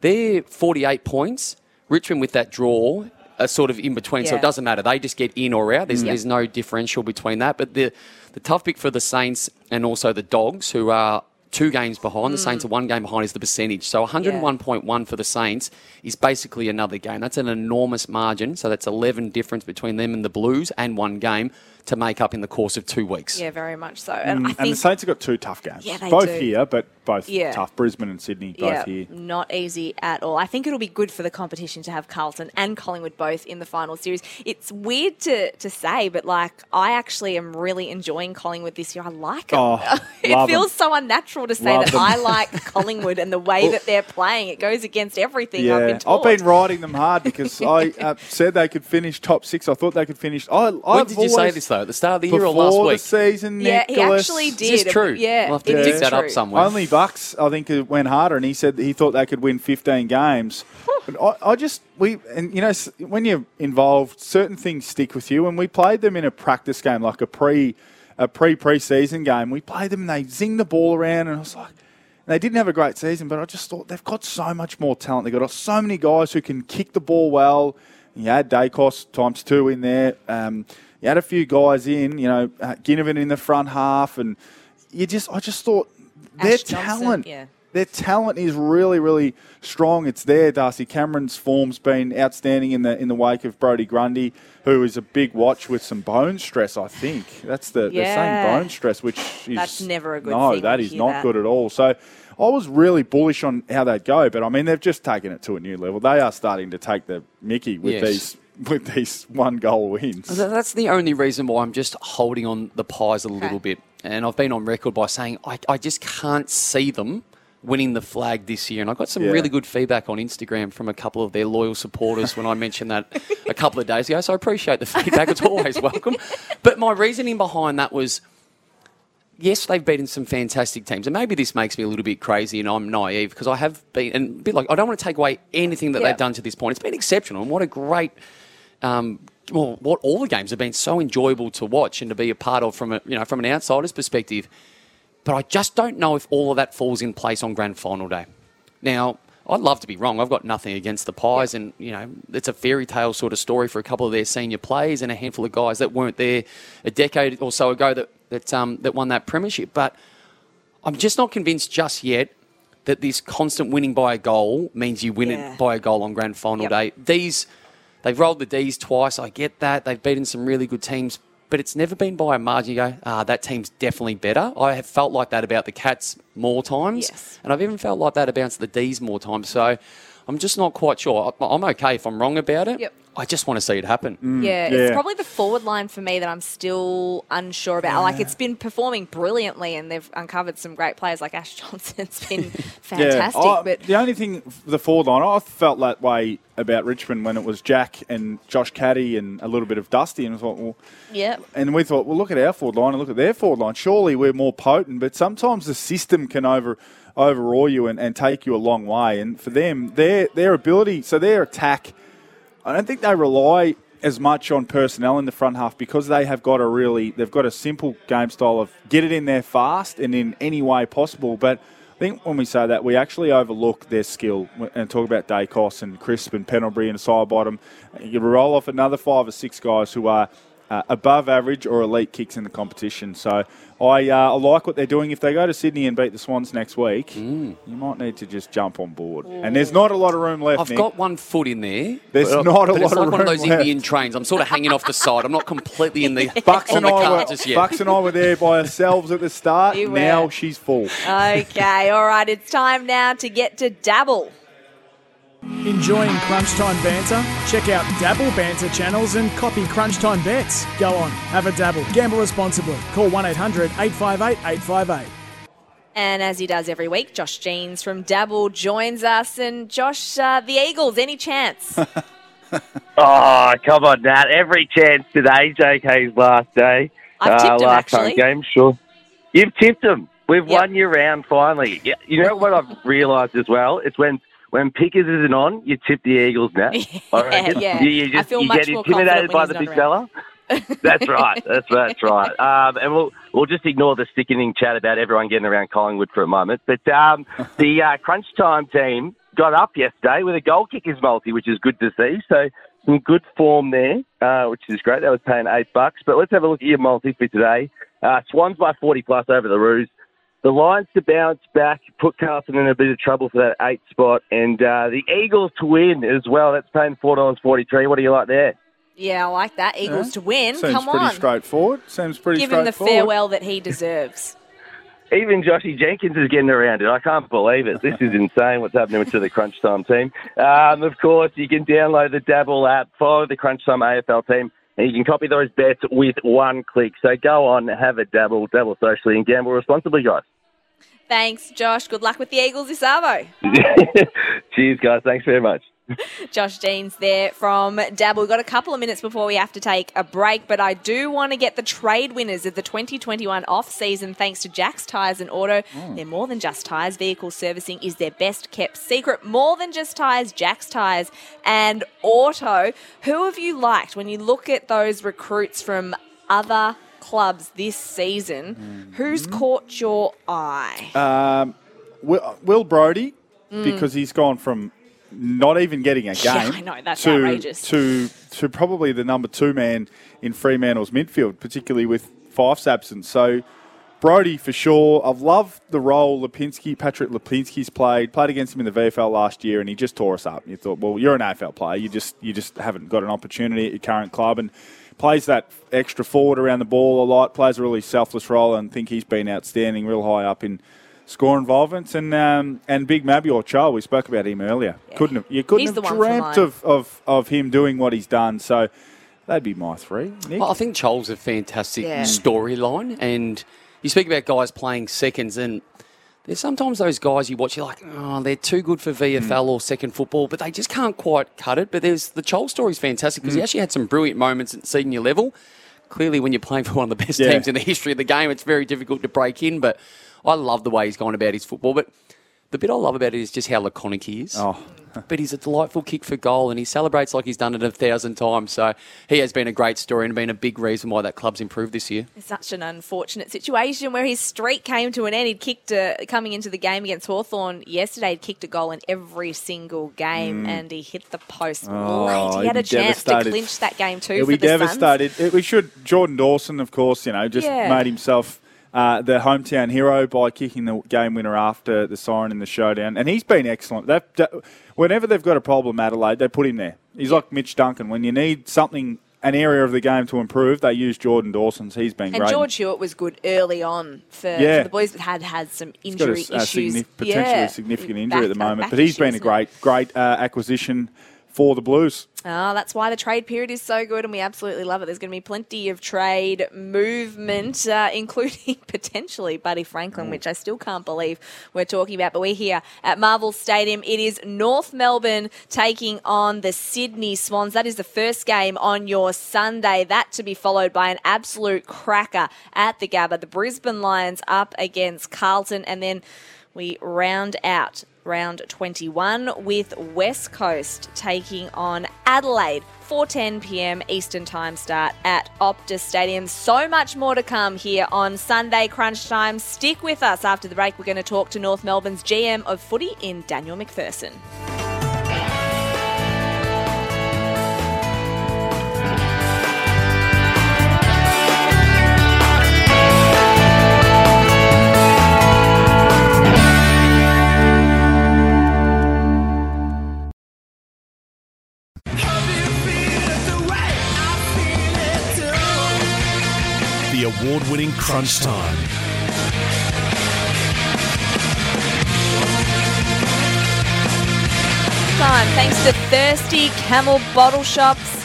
they're 48 points. Richmond with that draw are sort of in between, so it doesn't matter. They just get in or out. There's, Mm. there's no differential between that. But the the tough pick for the Saints and also the Dogs, who are two games behind. The Saints mm. are one game behind is the percentage. So 101.1 for the Saints is basically another game. That's an enormous margin. So that's 11 difference between them and the Blues and one game to make up in the course of two weeks. Yeah, very much so. Mm, And I and think the Saints have got two tough games. Yeah, they both do. here, but both Yeah. tough. Brisbane and Sydney, both yeah, here. not easy at all. I think it'll be good for the competition to have Carlton and Collingwood both in the final series. It's weird to, to say, but like I actually am really enjoying Collingwood this year. I like them. Oh, it feels them. so unnatural to say Love that them. I like Collingwood and the way that they're playing. It goes against everything I've been Yeah, taught. I've been riding them hard because I uh, said they could finish top six. I thought they could finish. I, When did you say this though? At the start of the year or last Before week? the season, Yeah, he Nicholas. actually Is this did. true? Yeah, We'll have to it dig is that up true. somewhere. Only Bucks, I think, uh, went harder, and he said that he thought they could win 15 games. But I, I just we and you know s- when you're involved, certain things stick with you. And we played them in a practice game, like a pre a pre preseason game. We played them, and they zing the ball around, and I was like. And they didn't have a great season, but I just thought they've got so much more talent. They've got so many guys who can kick the ball well. You had Daicos times two in there. Um, you had a few guys in, you know, uh, Ginnivan in the front half, and you just, I just thought their Ash Johnson, talent, yeah. their talent is really, really strong. It's there. Darcy Cameron's form's been outstanding in the in the wake of Brodie Grundy, who is a big watch with some bone stress. I think that's the they're saying bone stress, which is That's never a good no, thing that when you is hear not that. good at all. So. I was really bullish on how they'd go, but I mean they've just taken it to a new level. They are starting to take the Mickey with Yes. these with these one goal wins. That's the only reason why I'm just holding on the pies a little bit. And I've been on record by saying I, I just can't see them winning the flag this year. And I got some Yeah. really good feedback on Instagram from a couple of their loyal supporters when I mentioned that a couple of days ago. So I appreciate the feedback. It's always welcome. But my reasoning behind that was yes, they've beaten some fantastic teams, and maybe this makes me a little bit crazy, and I'm naive because I have been, and a bit like I don't want to take away anything that Yeah. they've done to this point. It's been exceptional, and what a great. Um, well, what all the games have been so enjoyable to watch and to be a part of from a you know from an outsider's perspective. But I just don't know if all of that falls in place on grand final day. Now, I'd love to be wrong. I've got nothing against the Pies, and you know it's a fairy tale sort of story for a couple of their senior players and a handful of guys that weren't there a decade or so ago that that um, that won that premiership. But I'm just not convinced just yet that this constant winning by a goal means you win Yeah. it by a goal on grand final Yep. day. These they've rolled the D's twice. I get that they've beaten some really good teams, but it's never been by a margin. You go, ah, that team's definitely better. I have felt like that about the Cats more times, Yes. and I've even felt like that about the D's more times. So I'm just not quite sure. I- I'm okay if I'm wrong about it. Yep. I just want to see it happen. Mm. Yeah, it's probably the forward line for me that I'm still unsure about. Like it's been performing brilliantly, and they've uncovered some great players. Like Ash Johnson. It's been fantastic, I- but the only thing, the forward line, I felt that way about Richmond when it was Jack and Josh Caddy and a little bit of Dusty, and I thought, well, yeah, and we thought, well, look at our forward line and look at their forward line. Surely we're more potent, but sometimes the system can over overawe you and, and take you a long way. And for them, their their ability, so their attack, I don't think they rely as much on personnel in the front half because they have got a really they've got a simple game style of get it in there fast and in any way possible. But I think when we say that, we actually overlook their skill and talk about Daicos and Crisp and Pendlebury and Sidebottom. You roll off another five or six guys who are uh, above average or elite kicks in the competition. So I, uh, I like what they're doing. If they go to Sydney and beat the Swans next week, you might need to just jump on board. And there's not a lot of room left. I've Nick. got one foot in there. There's but- not a but lot it's of like one of room those left. Indian trains. I'm sort of hanging off the side. I'm not completely in the Bucks on and, the I were, just yet. Bucks and I were there by ourselves at the start. You were. now she's full. Okay, all right, it's time now to get to Dabble. Enjoying Crunchtime banter? Check out Dabble Banter channels and copy Crunchtime bets. Go on, have a dabble. Gamble responsibly. Call 1 800 858 858. And as he does every week, Josh Jeans from Dabble joins us. And Josh, uh, the Eagles, any chance? Oh, come on, Nat. Every chance today, JK's last day. Uh, I've tipped him, last home actually. game, sure. You've tipped them. We've won your round finally. Yeah, You know what I've realised as well? It's when when Pickers isn't on, you tip the Eagles, Nat. I reckon. yeah. You, you I just feel you much get more intimidated by the big fella. that's right. That's that's right. Um, and we'll we'll just ignore the sickening chat about everyone getting around Collingwood for a moment. But um, the uh, crunch time team got up yesterday with a goal kickers multi, which is good to see. So some good form there, uh, which is great. That was paying eight bucks. But let's have a look at your multi for today. Uh, Swans by forty plus over the Roos. The Lions to bounce back, put Carlton in a bit of trouble for that eight spot, and uh, the Eagles to win as well. That's paying four dollars forty three. What do you like there? yeah, I like that. Eagles Yeah. to win. Seems Come pretty on. straightforward. Seems pretty Give him the farewell that he deserves. Even Joshy Jenkins is getting around it. I can't believe it. This is insane what's happening to the Crunch Time team. Um, of course, you can download the Dabble app, follow the Crunch Time AFL team, and you can copy those bets with one click. So go on, have a dabble, dabble socially, and gamble responsibly, guys. Thanks, Josh. Good luck with the Eagles this Arvo. Cheers, guys. Thanks very much. Josh Dean's there from Dabble. We've got a couple of minutes before we have to take a break, but I do want to get the trade winners of the 2021 off season thanks to Jack's Tyres and Auto. They're more than just tyres. Vehicle servicing is their best kept secret. More than just tyres, Jack's Tyres and Auto. Who have you liked when you look at those recruits from other clubs this season? Who's caught your eye? Um, Will, Will Brodie, Mm. because he's gone from not even getting a game Yeah, I know, that's to, outrageous. to to probably the number two man in Fremantle's midfield, particularly with Fyfe's absence. So Brodie for sure. I've loved the role Lipinski, Patrick Lipinski's played. Played against him in the VFL last year, and he just tore us up. You thought, well, you're an AFL player. You just you just haven't got an opportunity at your current club, and plays that extra forward around the ball a lot. Plays a really selfless role, and think he's been outstanding, real high up in score involvements. And um, and Big Mabior Chol, we spoke about him earlier. Couldn't have, you couldn't He's have dreamt of, of of him doing what he's done. So that'd be my three. Nick? Well, I think Chol's a fantastic Yeah. storyline, and you speak about guys playing seconds, and there's sometimes those guys you watch, you're like, oh, they're too good for VFL Hmm. or second football, but they just can't quite cut it. But there's the Chol story's fantastic because he Mm. actually had some brilliant moments at senior level. Clearly, when you're playing for one of the best Yeah. teams in the history of the game, it's very difficult to break in. But I love the way he's gone about his football. But the bit I love about it is just how laconic he is. Oh. but he's a delightful kick for goal and he celebrates like he's done it a thousand times. So he has been a great story and been a big reason why that club's improved this year. It's such an unfortunate situation where his streak came to an end. He'd kicked a, coming into the game against Hawthorn yesterday. He'd kicked a goal in every single game, Mm. and he hit the post Oh, late. He had a be chance to clinch that game too He'll for be the Suns. devastated. It- we should. Jordan Dawson, of course, you know, just Yeah. made himself uh, the hometown hero by kicking the game winner after the siren in the showdown, and he's been excellent. That, that- whenever they've got a problem, Adelaide, they put him there. He's like Mitch Duncan. When you need something, an area of the game to improve, they use Jordan Dawson's. He's been And great. And George Hewett was good early on for, Yeah. for the boys, but had had some a, injury a issues. signif- potentially yeah. significant injury at the moment, back but he's been a great, great uh, acquisition for the Blues. Oh, that's why the trade period is so good, and we absolutely love it. There's going to be plenty of trade movement, uh, including potentially Buddy Franklin, which I still can't believe we're talking about. But we're here at Marvel Stadium. It is North Melbourne taking on the Sydney Swans. That is the first game on your Sunday. That to be followed by an absolute cracker at the Gabba. The Brisbane Lions up against Carlton, and then we round out round 21 with West Coast taking on Adelaide. 4:10 p.m. Eastern Time start at Optus Stadium. So much more to come here on Sunday Crunch Time. Stick with us after the break. We're going to talk to North Melbourne's GM of footy in Daniel McPherson. Award winning Crunch Time. Time thanks to Thirsty Camel Bottle Shops.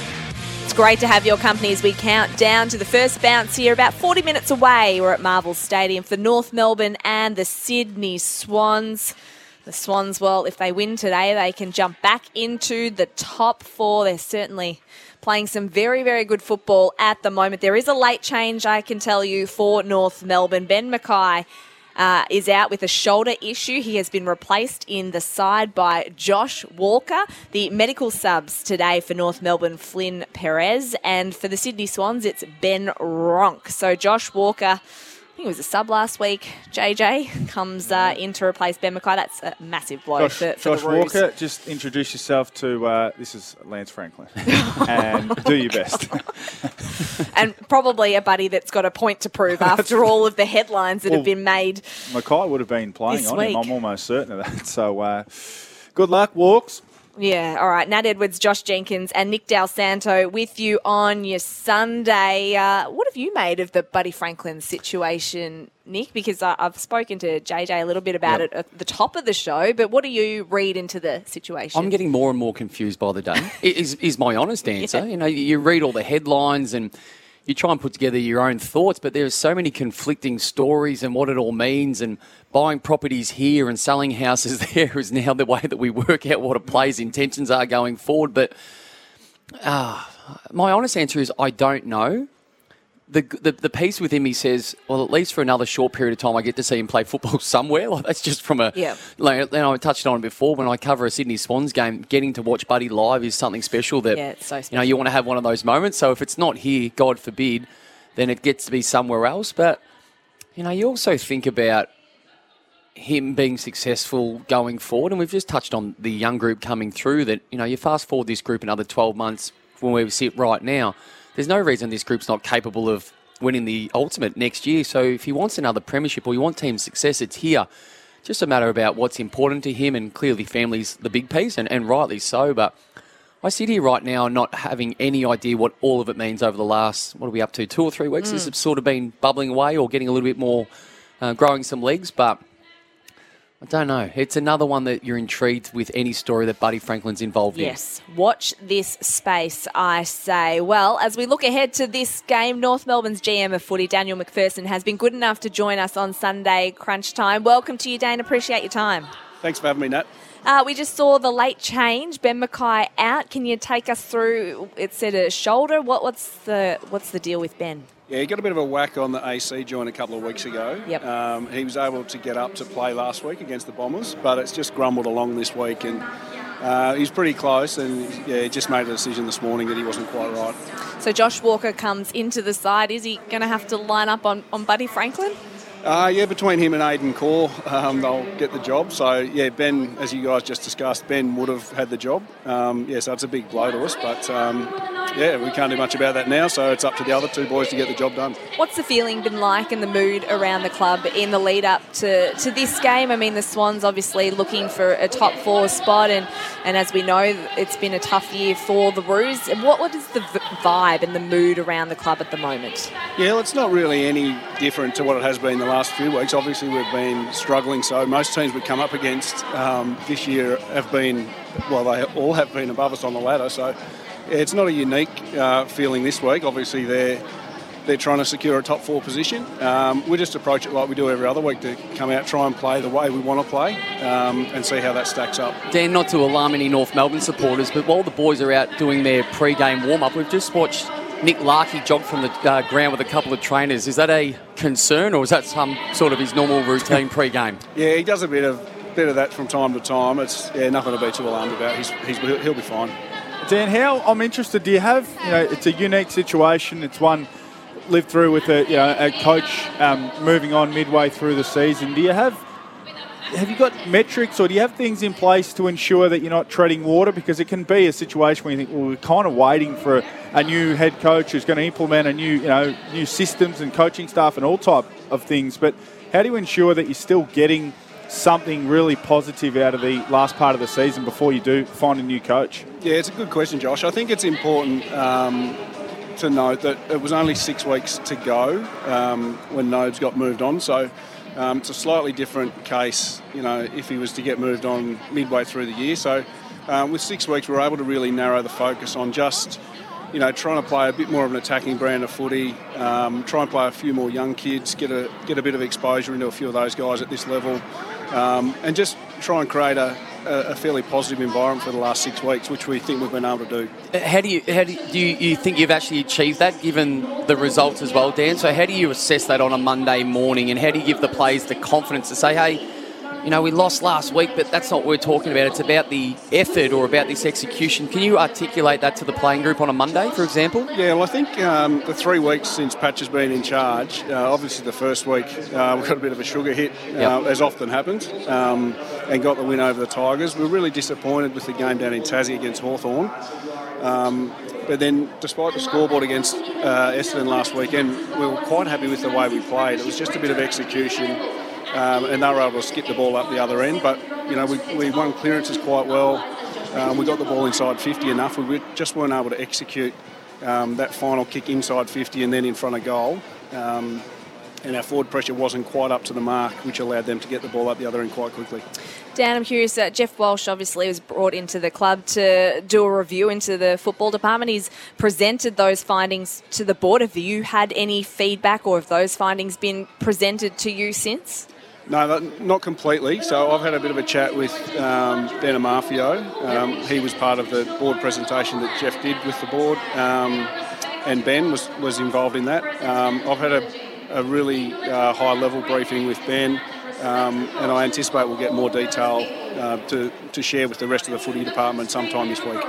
It's great to have your company as we count down to the first bounce here, about 40 minutes away. We're at Marvel Stadium for North Melbourne and the Sydney Swans. The Swans, well, if they win today, they can jump back into the top four. They're certainly playing some very, very good football at the moment. There is a late change, I can tell you, for North Melbourne. Ben McKay uh, is out with a shoulder issue. He has been replaced in the side by Josh Walker. The medical subs today for North Melbourne, Flynn Perez, and for the Sydney Swans, it's Ben Ronke. So Josh Walker. It was a sub last week. JJ comes uh, in to replace Ben McKay. That's a massive blow Josh, for, for Josh. Walker, just introduce yourself to. Uh, this is Lance Franklin, and do your best. and probably a buddy that's got a point to prove after all of the headlines that Well, have been made. McKay would have been playing on him. I'm almost certain of that. So, uh, good luck, Walks. Yeah, all right. Nat Edwards, Josh Jenkins, and Nick Dal Santo with you on your Sunday. Uh, what have you made of the Buddy Franklin situation, Nick? Because I, I've spoken to JJ a little bit about it at the top of the show, but what do you read into the situation? I'm getting more and more confused by the day. is is my honest answer. You know, you read all the headlines and you try and put together your own thoughts, but there are so many conflicting stories and what it all means. And buying properties here and selling houses there is now the way that we work out what a player's intentions are going forward. But uh, my honest answer is I don't know. The, the, the piece with him, he says, well, at least for another short period of time, I get to see him play football somewhere. Like that's just from a. Yeah. Like, you know, I touched on it before when I cover a Sydney Swans game. Getting to watch Buddy live is something special. That Yeah, so you know you want to have one of those moments. So if it's not here, God forbid, then it gets to be somewhere else. But you know, you also think about him being successful going forward, and we've just touched on the young group coming through. That you know, you fast forward this group another twelve months from where we sit right now. There's no reason this group's not capable of winning the ultimate next year. So if he wants another premiership or you want team success, it's here. Just a matter about what's important to him, and clearly family's the big piece, and, and rightly so. But I sit here right now not having any idea what all of it means over the last, what are we up to, two or three weeks? Mm. This has sort of been bubbling away or getting a little bit more, uh, growing some legs, but I don't know. It's another one that you're intrigued with any story that Buddy Franklin's involved in. Yes, watch this space, I say. Well, as we look ahead to this game, North Melbourne's GM of footy, Daniel McPherson, has been good enough to join us on Sunday crunch time. Welcome to you, Dane. Appreciate your time. Thanks for having me, Nat. Uh, we just saw the late change, Ben McKay out. Can you take us through? It said a shoulder. What, what's the what's the deal with Ben? Yeah, he got a bit of a whack on the AC joint a couple of weeks ago. Yep. Um, he was able to get up to play last week against the Bombers, but it's just grumbled along this week, and uh, he's pretty close. And yeah, he just made a decision this morning that he wasn't quite right. So Josh Walker comes into the side. Is he going to have to line up on, on Buddy Franklin? Uh, yeah, between him and Aidan Corr, um, they'll get the job. So yeah, Ben, as you guys just discussed, Ben would have had the job. Um, yeah, so it's a big blow to us, but um, yeah, we can't do much about that now. So it's up to the other two boys to get the job done. What's the feeling been like and the mood around the club in the lead up to, to this game? I mean, the Swans obviously looking for a top four spot, and, and as we know, it's been a tough year for the Roos. What, what is the vibe and the mood around the club at the moment? Yeah, well, it's not really any different to what it has been the last few weeks. Obviously, we've been struggling. So most teams we come up against um, this year have been, well, they all have been above us on the ladder. So it's not a unique uh, feeling this week. Obviously, they're they're trying to secure a top four position. Um, we just approach it like we do every other week to come out, try and play the way we want to play, um, and see how that stacks up. Dan, not to alarm any North Melbourne supporters, but while the boys are out doing their pre-game warm-up, we've just watched Nick Larkey jog from the uh, ground with a couple of trainers. Is that a concern, or is that some sort of his normal routine pre-game? Yeah, he does a bit of bit of that from time to time. It's yeah, nothing to be too alarmed about. He's, he's he'll be fine. Dan, how I'm interested. Do you have? You know, it's a unique situation. It's one lived through with a you know a coach um, moving on midway through the season. Do you have? Have you got metrics or do you have things in place to ensure that you're not treading water? Because it can be a situation where you think, well, we're kind of waiting for a, new head coach who's going to implement a new, you know, new systems and coaching staff and all type of things. But how do you ensure that you're still getting something really positive out of the last part of the season before you do find a new coach? Yeah, it's a good question, Josh. I think it's important. Um, to note that it was only six weeks to go um, when Nobes got moved on. So um, it's a slightly different case, you know, if he was to get moved on midway through the year. So um, with six weeks, we are able to really narrow the focus on just, you know, trying to play a bit more of an attacking brand of footy, um, try and play a few more young kids, get a get a bit of exposure into a few of those guys at this level, um, and just try and create a, a, a fairly positive environment for the last six weeks, which we think we've been able to do. How do you how do you, do you think you've actually achieved that, given the results as well, Dan? So how do you assess that on a Monday morning, and how do you give the players the confidence to say, hey? You know, we lost last week, but that's not what we're talking about. It's about the effort or about this execution. Can you articulate that to the playing group on a Monday, for example? Yeah, well, I think um, the three weeks since Patch has been in charge, uh, obviously the first week uh, we got a bit of a sugar hit, uh, Yep. as often happens, um, and got the win over the Tigers. We were really disappointed with the game down in Tassie against Hawthorn. Um, but then, despite the scoreboard against uh, Essendon last weekend, we were quite happy with the way we played. It was just a bit of execution, um, and they were able to skip the ball up the other end. But you know, we, we won clearances quite well. Um, we got the ball inside 50 enough. We just weren't able to execute um, that final kick inside 50 and then in front of goal. Um, and our forward pressure wasn't quite up to the mark, which allowed them to get the ball up the other end quite quickly. Dan, I'm curious. Uh, Geoff Walsh obviously was brought into the club to do a review into the football department. He's presented those findings to the board. Have you had any feedback, or have those findings been presented to you since? No, not completely. So I've had a bit of a chat with um, Ben Amarfio. Um, he was part of the board presentation that Geoff did with the board, um, and Ben was, was involved in that. Um, I've had a, a really uh, high level briefing with Ben, um, and I anticipate we'll get more detail uh, to, to share with the rest of the footy department sometime this week.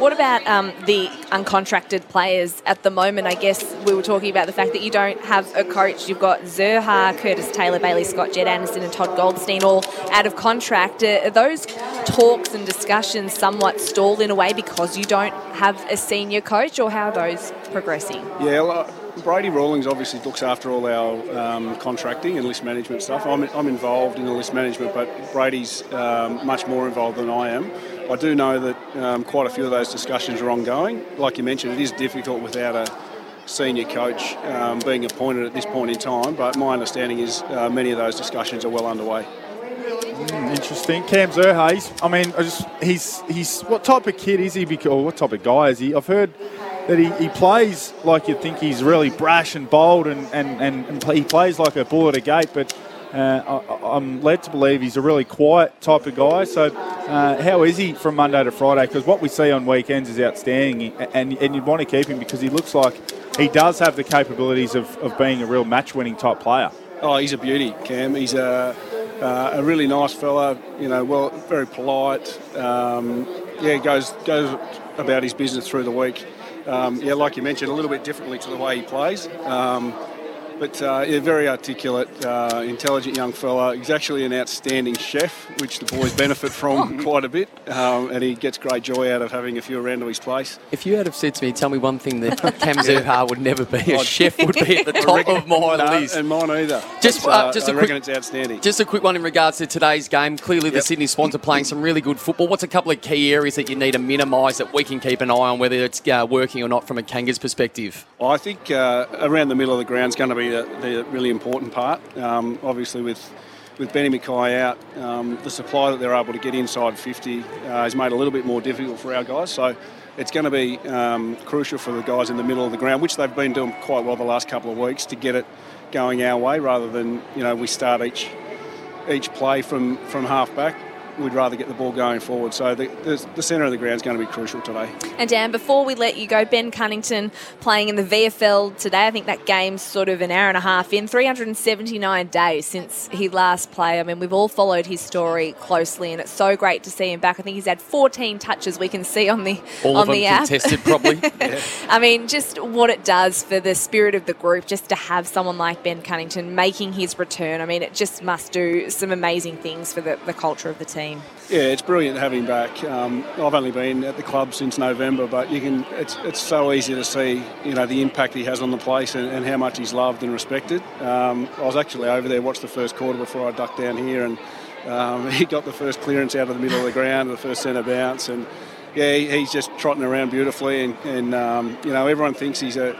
What about um, the uncontracted players at the moment? I guess we were talking about the fact that you don't have a coach. You've got Zurhaar, Curtis Taylor, Bailey Scott, Jed Anderson, and Todd Goldstein all out of contract. Are those talks and discussions somewhat stalled in a way because you don't have a senior coach, or how are those progressing? Yeah, well, Brady Rawlings obviously looks after all our um, contracting and list management stuff. I'm, I'm involved in the list management, but Brady's um, much more involved than I am. I do know that um, quite a few of those discussions are ongoing. Like you mentioned, it is difficult without a senior coach um, being appointed at this point in time, but my understanding is uh, many of those discussions are well underway. Mm, interesting. Cam Zurhaar, he's, I mean, I just he's he's what type of kid is he? Because, what type of guy is he? I've heard that he, he plays like you'd think he's really brash and bold, and, and, and, and he plays like a bull at a gate. But uh, I, I'm led to believe he's a really quiet type of guy. So, uh, how is he from Monday to Friday? Because what we see on weekends is outstanding, and and you'd want to keep him because he looks like he does have the capabilities of, of being a real match-winning type player. Oh, he's a beauty, Cam. He's a, uh, a really nice fella. You know, well, very polite. Um, yeah, goes goes about his business through the week. Um, yeah, like you mentioned, a little bit differently to the way he plays. Um, but uh, yeah, very articulate, uh, intelligent young fella. He's actually an outstanding chef, which the boys benefit from quite a bit, um, and he gets great joy out of having a few around to his place. If you had have said to me, tell me one thing that Cam Zurhaar would never be, a chef would be at the top reckon- of my no, list. and mine either. Just, But, uh, just a I quick, it's outstanding. Just a quick one in regards to today's game. Clearly, the Sydney Swans are playing some really good football. What's a couple of key areas that you need to minimise that we can keep an eye on, whether it's uh, working or not from a Kangas perspective? Well, I think uh, around the middle of the ground is going to be the, the really important part. Um, obviously, with with Benny McKay out, um, the supply that they're able to get inside 50 uh, has made a little bit more difficult for our guys. So it's going to be um, crucial for the guys in the middle of the ground, which they've been doing quite well the last couple of weeks, to get it going our way rather than you know we start each each play from from half back. We'd rather get the ball going forward. So the, the, the centre of the ground is going to be crucial today. And Dan, before we let you go, Ben Cunnington playing in the VFL today. I think that game's sort of an hour and a half in, 379 days since he last played. I mean, we've all followed his story closely, and it's so great to see him back. I think he's had 14 touches we can see on the All on of them the app. contested, probably. I mean, just what it does for the spirit of the group, just to have someone like Ben Cunnington making his return. I mean, it just must do some amazing things for the, the culture of the team. Yeah, it's brilliant him back. Um, I've only been at the club since November, but you can. It's it's so easy to see, you know, the impact he has on the place and, and how much he's loved and respected. Um, I was actually over there, watched the first quarter before I ducked down here, and um, he got the first clearance out of the middle of the ground, the first centre bounce, and yeah, he, he's just trotting around beautifully, and, and um, you know everyone thinks he's a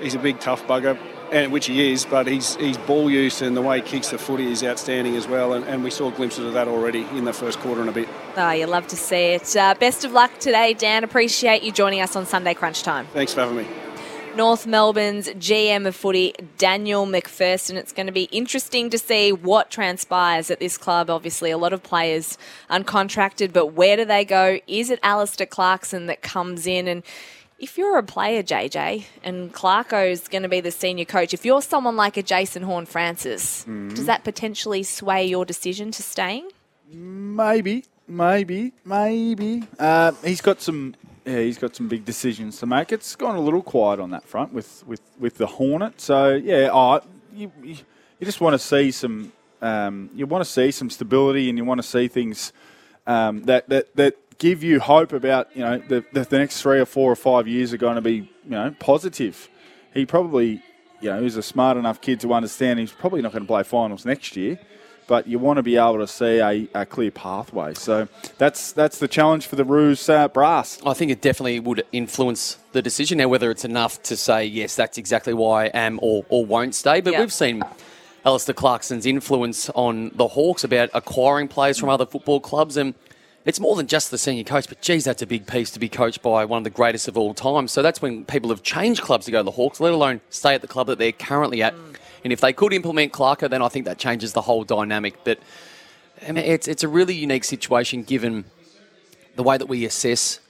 he's a big tough bugger, and which he is. But he's he's ball use and the way he kicks the footy is outstanding as well, and, and we saw glimpses of that already in the first quarter and a bit. Oh, you love to see it. Uh, best of luck today, Dan. Appreciate you joining us on Sunday Crunch Time. Thanks for having me. North Melbourne's GM of footy, Daniel McPherson. It's going to be interesting to see what transpires at this club. Obviously, a lot of players uncontracted, but where do they go? Is it Alastair Clarkson that comes in? And if you're a player, JJ, and Clarko's going to be the senior coach, if you're someone like a Jason Horne-Francis, Mhm. does that potentially sway your decision to staying? Maybe, maybe, maybe. Uh, he's got some. Yeah, he's got some big decisions to make. It's gone a little quiet on that front with with, with the Hornet. So yeah, oh, you you you just want to see some. Um, you want to see some stability, and you want to see things um, that that that give you hope about you know the, the the next three or four or five years are going to be you know positive. He probably you know he's a smart enough kid to understand he's probably not going to play finals next year but you want to be able to see a, a clear pathway. So that's that's the challenge for the Roos uh, brass. I think it definitely would influence the decision. Now, whether it's enough to say, yes, that's exactly why I am or, or won't stay. But Yeah. we've seen Alastair Clarkson's influence on the Hawks about acquiring players from other football clubs. And it's more than just the senior coach, but geez, that's a big piece to be coached by one of the greatest of all time. So that's when people have changed clubs to go to the Hawks, let alone stay at the club that they're currently at. Mm. And if they could implement Clarko, then I think that changes the whole dynamic. But I mean, it's, it's a really unique situation given the way that we assess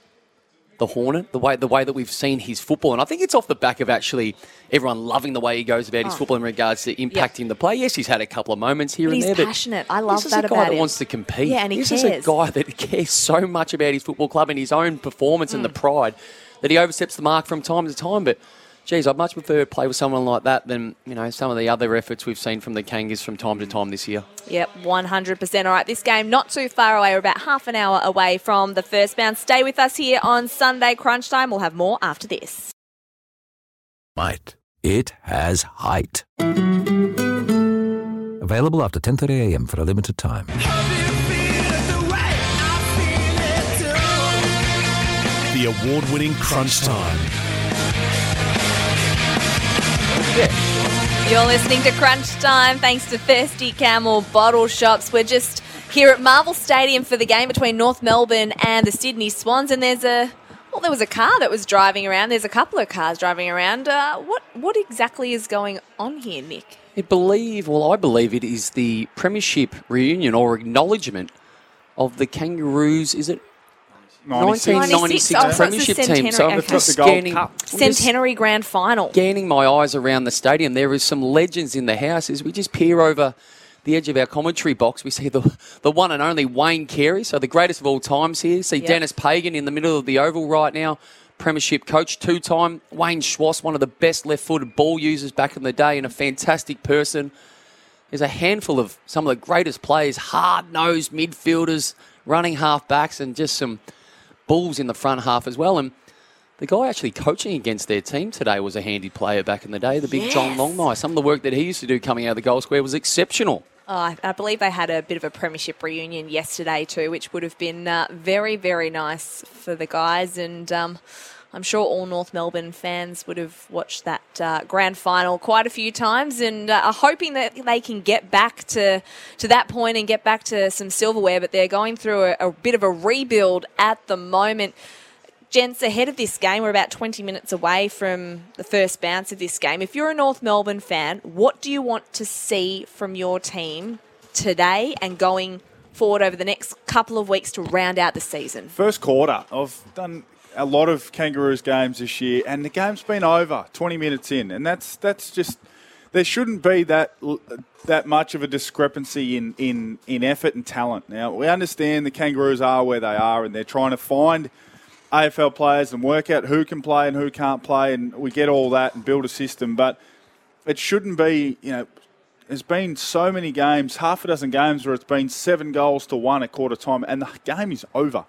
the Hornet, the way the way that we've seen his football, and I think it's off the back of actually everyone loving the way he goes about his Oh. football in regards to impacting the play. Yes, he's had a couple of moments here But and he's there, passionate. I love this that is a guy that him. wants to compete. Yeah, and he this cares. is a guy that cares so much about his football club and his own performance and the Mm. pride that he oversteps the mark from time to time. But geez, I'd much prefer to play with someone like that than you know some of the other efforts we've seen from the Kangas from time to time this year. Yep, 100%. All right, this game not too far away. We're about half an hour away from the first bounce. Stay with us here on Sunday Crunch Time. We'll have more after this. Mate, it has height. Available after 10:30 a.m. for a limited time. The award winning Crunch Time. You're listening to Crunch Time thanks to Thirsty Camel Bottle Shops. We're just here at Marvel Stadium for the game between North Melbourne and the Sydney Swans, and there's a well, there was a car that was driving around. There's a couple of cars driving around. Uh, what what exactly is going on here, Nick? I believe, well, I believe it is the Premiership reunion or acknowledgement of the Kangaroos. Is it 1996 Oh, so it's Premiership team? So I'm centenary- just okay. scanning, Centenary Grand Final. scanning my eyes around the stadium. There is some legends in the house. As we just peer over the edge of our commentary box, we see the the one and only Wayne Carey, so the greatest of all times here. See Yep. Denis Pagan in the middle of the oval right now. Premiership coach, two time. Wayne Schwass, one of the best left footed ball users back in the day, and a fantastic person. There's a handful of some of the greatest players, hard nosed midfielders, running half backs, and just some bulls in the front half as well. And the guy actually coaching against their team today was a handy player back in the day, the big John Longmire. Some of the work that he used to do coming out of the goal square was exceptional. Oh, I, I believe they had a bit of a premiership reunion yesterday too, which would have been uh, very, very nice for the guys. And um, I'm sure all North Melbourne fans would have watched that uh, grand final quite a few times, and uh, are hoping that they can get back to to that point and get back to some silverware. But they're going through a, a bit of a rebuild at the moment. Gents, ahead of this game, we're about 20 minutes away from the first bounce of this game. If you're a North Melbourne fan, what do you want to see from your team today and going forward over the next couple of weeks to round out the season? First quarter, I've done a lot of Kangaroos games this year, and the game's been over 20 minutes in, and that's that's just there shouldn't be that that much of a discrepancy in, in, in effort and talent. Now we understand the Kangaroos are where they are, and they're trying to find AFL players and work out who can play and who can't play, and we get all that and build a system, but it shouldn't be you know. There's been so many games, half a dozen games, where it's been seven goals to one at quarter time, and the game is over.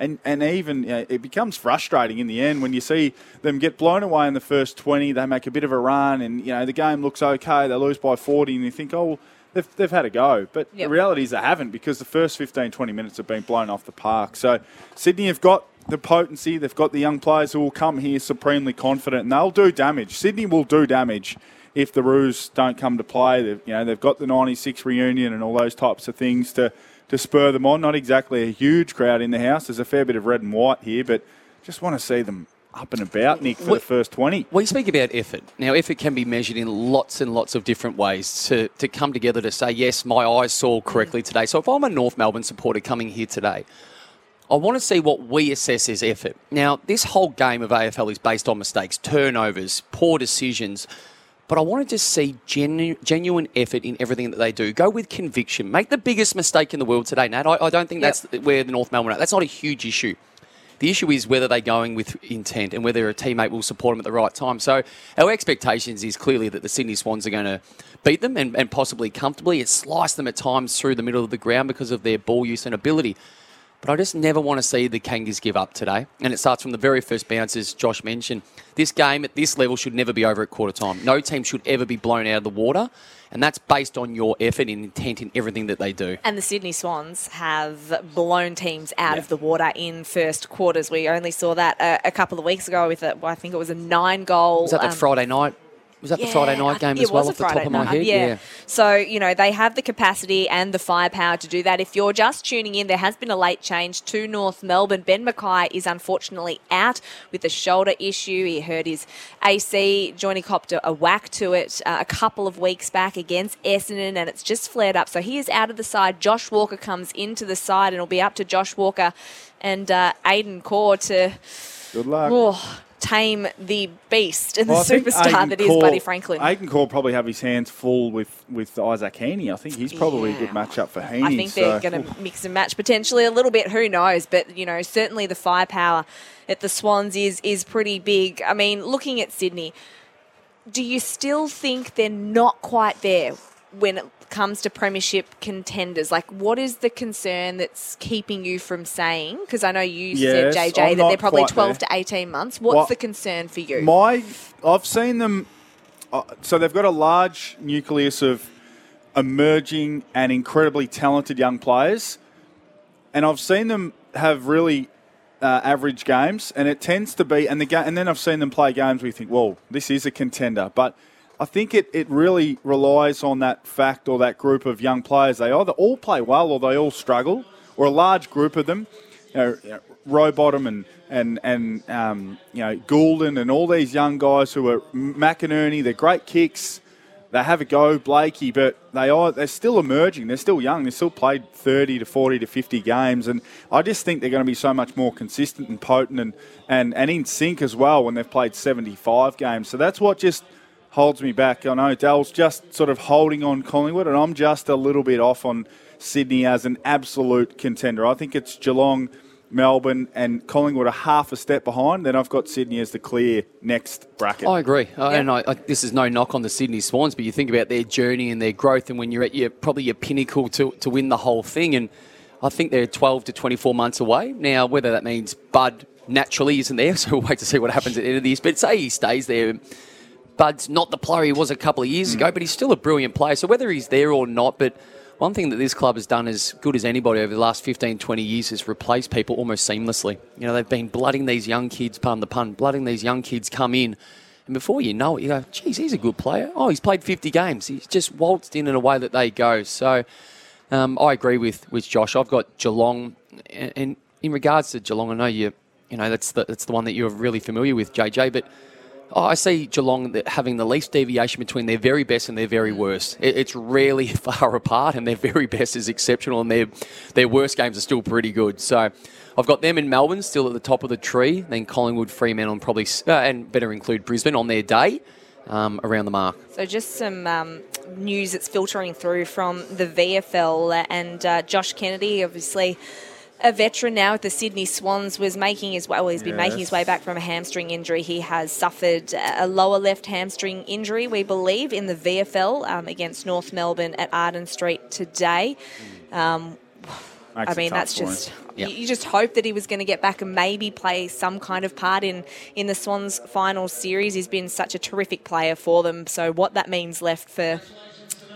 And and even you know, it becomes frustrating in the end when you see them get blown away in the first 20. They make a bit of a run, and you know the game looks okay. They lose by 40, and you think, oh, well, they've, they've had a go. But Yep. the reality is they haven't because the first 15, 20 minutes have been blown off the park. So Sydney have got the potency, they've got the young players who will come here supremely confident and they'll do damage. Sydney will do damage if the Roos don't come to play. They've, you know, they've got the 96 reunion and all those types of things to, to spur them on. Not exactly a huge crowd in the house. There's a fair bit of red and white here, but just want to see them up and about, Nick, for What- the first 20. We speak about effort. Now, effort can be measured in lots and lots of different ways to, to come together to say, yes, my eyes saw correctly today. So if I'm a North Melbourne supporter coming here today, I want to see what we assess as effort. Now, this whole game of AFL is based on mistakes, turnovers, poor decisions. But I want to just see genu- genuine effort in everything that they do. Go with conviction. Make the biggest mistake in the world today, Nat. I, I don't think Yep. that's where the North Melbourne are. That's not a huge issue. The issue is whether they're going with intent and whether a teammate will support them at the right time. So our expectations is clearly that the Sydney Swans are going to beat them and, and possibly comfortably. It's sliced them at times through the middle of the ground because of their ball use and ability. But I just never want to see the Kangas give up today. And it starts from the very first bounce, as Josh mentioned. This game at this level should never be over at quarter time. No team should ever be blown out of the water. And that's based on your effort and intent in everything that they do. And the Sydney Swans have blown teams out of the water in first quarters. We only saw that a, a couple of weeks ago with, a, well, I think it was a nine goal. Was that the um, Friday night? Was that the Friday night game as it well was a off the top Friday of my night, head? Yeah. So, you know, they have the capacity and the firepower to do that. If you're just tuning in, there has been a late change to North Melbourne. Ben McKay is unfortunately out with a shoulder issue. He hurt his AC. Johnny copped a, a whack to it uh, a couple of weeks back against Essendon, and it's just flared up. So he is out of the side. Josh Walker comes into the side, and it'll be up to Josh Walker and uh, Aidan Corr to Good luck. oh, tame the beast and Well, the superstar that is Core- Buddy Franklin. Aidan Corr probably have his hands full with, with Isaac Heeney. I think he's probably a good matchup for Heeney. I think they're going to mix and match potentially a little bit. Who knows? But you know, certainly the firepower at the Swans is is pretty big. I mean, looking at Sydney, do you still think they're not quite there when it comes to premiership contenders? Like, what is the concern that's keeping you from saying? Because I know you Yes, said JJ I'm that they're probably twelve there. to eighteen months. What's What- the concern for you? My, I've seen them. Uh, so they've got a large nucleus of emerging and incredibly talented young players, and I've seen them have really uh, average games, and it tends to be. And the ga- and then I've seen them play games where you think, well, this is a contender, but. I think it, it really relies on that fact or that group of young players. They either all play well or they all struggle, or a large group of them. You know, Rowbottom and and and um, you know Gulden and all these young guys who are McInerney. They're great kicks. They have a go, Blakey, but they are they're still emerging. They're still young. They still played thirty to forty to fifty games, and I just think they're going to be so much more consistent and potent and and and in sync as well when they've played seventy five games. So that's what just holds me back. I know Dell's just sort of holding on Collingwood, and I'm just a little bit off on Sydney as an absolute contender. I think it's Geelong, Melbourne, and Collingwood are half a step behind. Then I've got Sydney as the clear next bracket. I agree, uh, and I, I, this is no knock on the Sydney Swans, but you think about their journey and their growth, and when you're at your probably your pinnacle to, to win the whole thing, and I think they're 12 to 24 months away now. Whether that means Bud naturally isn't there, so we'll wait to see what happens at the end of this. But say he stays there. Bud's not the player he was a couple of years ago, but he's still a brilliant player. So whether he's there or not, but one thing that this club has done as good as anybody over the last 15, 20 years is replace people almost seamlessly. You know, they've been blooding these young kids, pardon the pun, blooding these young kids come in. And before you know it, you go, geez, he's a good player. Oh, he's played 50 games. He's just waltzed in in a way that they go. So um, I agree with, with Josh. I've got Geelong. And, and in regards to Geelong, I know you, you know, that's the, that's the one that you're really familiar with, JJ, but Oh, I see Geelong having the least deviation between their very best and their very worst. It's rarely far apart, and their very best is exceptional, and their their worst games are still pretty good. So, I've got them in Melbourne still at the top of the tree. Then Collingwood, Fremantle, and probably uh, and better include Brisbane on their day um, around the mark. So just some um, news that's filtering through from the VFL and uh, Josh Kennedy, obviously a veteran now at the Sydney Swans, was making his way. Well, he's been making his way back from a hamstring injury. He has suffered a lower left hamstring injury, we believe, in the VFL um, against North Melbourne at Arden Street today. Um, I mean, that's just you just hope that he was going to get back and maybe play some kind of part in in the Swans final series. He's been such a terrific player for them. So what that means left for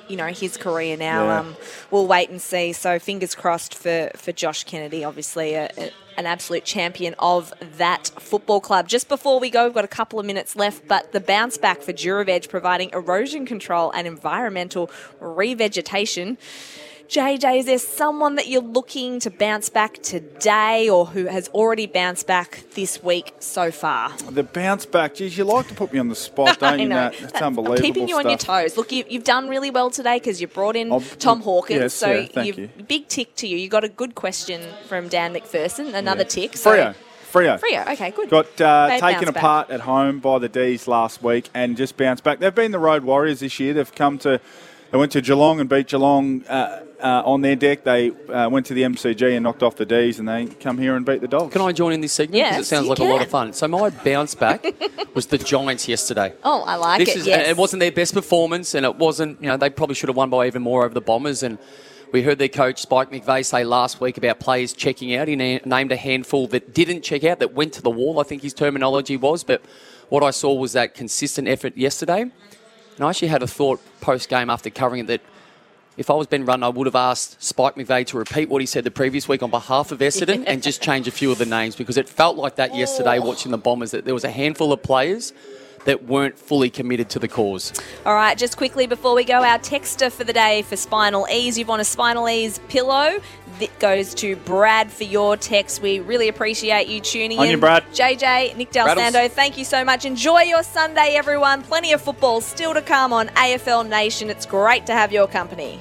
you know his career now. Yeah. Um, we'll wait and see. So fingers crossed for for Josh Kennedy, obviously a, a, an absolute champion of that football club. Just before we go, we've got a couple of minutes left, but the bounce back for Duraveg providing erosion control and environmental revegetation. JJ, is there someone that you're looking to bounce back today or who has already bounced back this week so far? The bounce back, geez, you like to put me on the spot, don't you. Nat? It's unbelievable. Keeping you on your toes. Look, you, you've done really well today because you brought in Oh, Tom Hawkins. yes, so yeah, thank you've, you. big tick to you. You got a good question from Dan McPherson. Another tick. So Freo. Freo. Freo. Okay, good. Got uh, taken bounce back. apart at home by the D's last week and just bounced back. They've been the road warriors this year. They've come to, they went to Geelong and beat Geelong uh, uh, on their deck. They uh, went to the MCG and knocked off the D's, and they come here and beat the Dogs. Can I join in this segment? 'Cause Yes, it sounds you like a lot of fun. So my bounce back was the Giants yesterday. Oh, I like it. this it. is, yes. It wasn't their best performance, and it wasn't. You know, they probably should have won by even more over the Bombers. And we heard their coach Spike McVeigh say last week about players checking out. He na- named a handful that didn't check out, that went to the wall. I think his terminology was. But what I saw was that consistent effort yesterday. And I actually had a thought post game after covering it that. If I was Ben Rutten, I would have asked Spike McVeigh to repeat what he said the previous week on behalf of Essendon and just change a few of the names because it felt like that yesterday oh. watching the Bombers that there was a handful of players that weren't fully committed to the cause. All right, just quickly before we go, our texter for the day for Spinal Ease. You've won a Spinal Ease pillow. That goes to Brad for your text. We really appreciate you tuning On in. you, Brad. JJ, Nick Dal Rattles. Sando, thank you so much. Enjoy your Sunday, everyone. Plenty of football still to come on AFL Nation. It's great to have your company.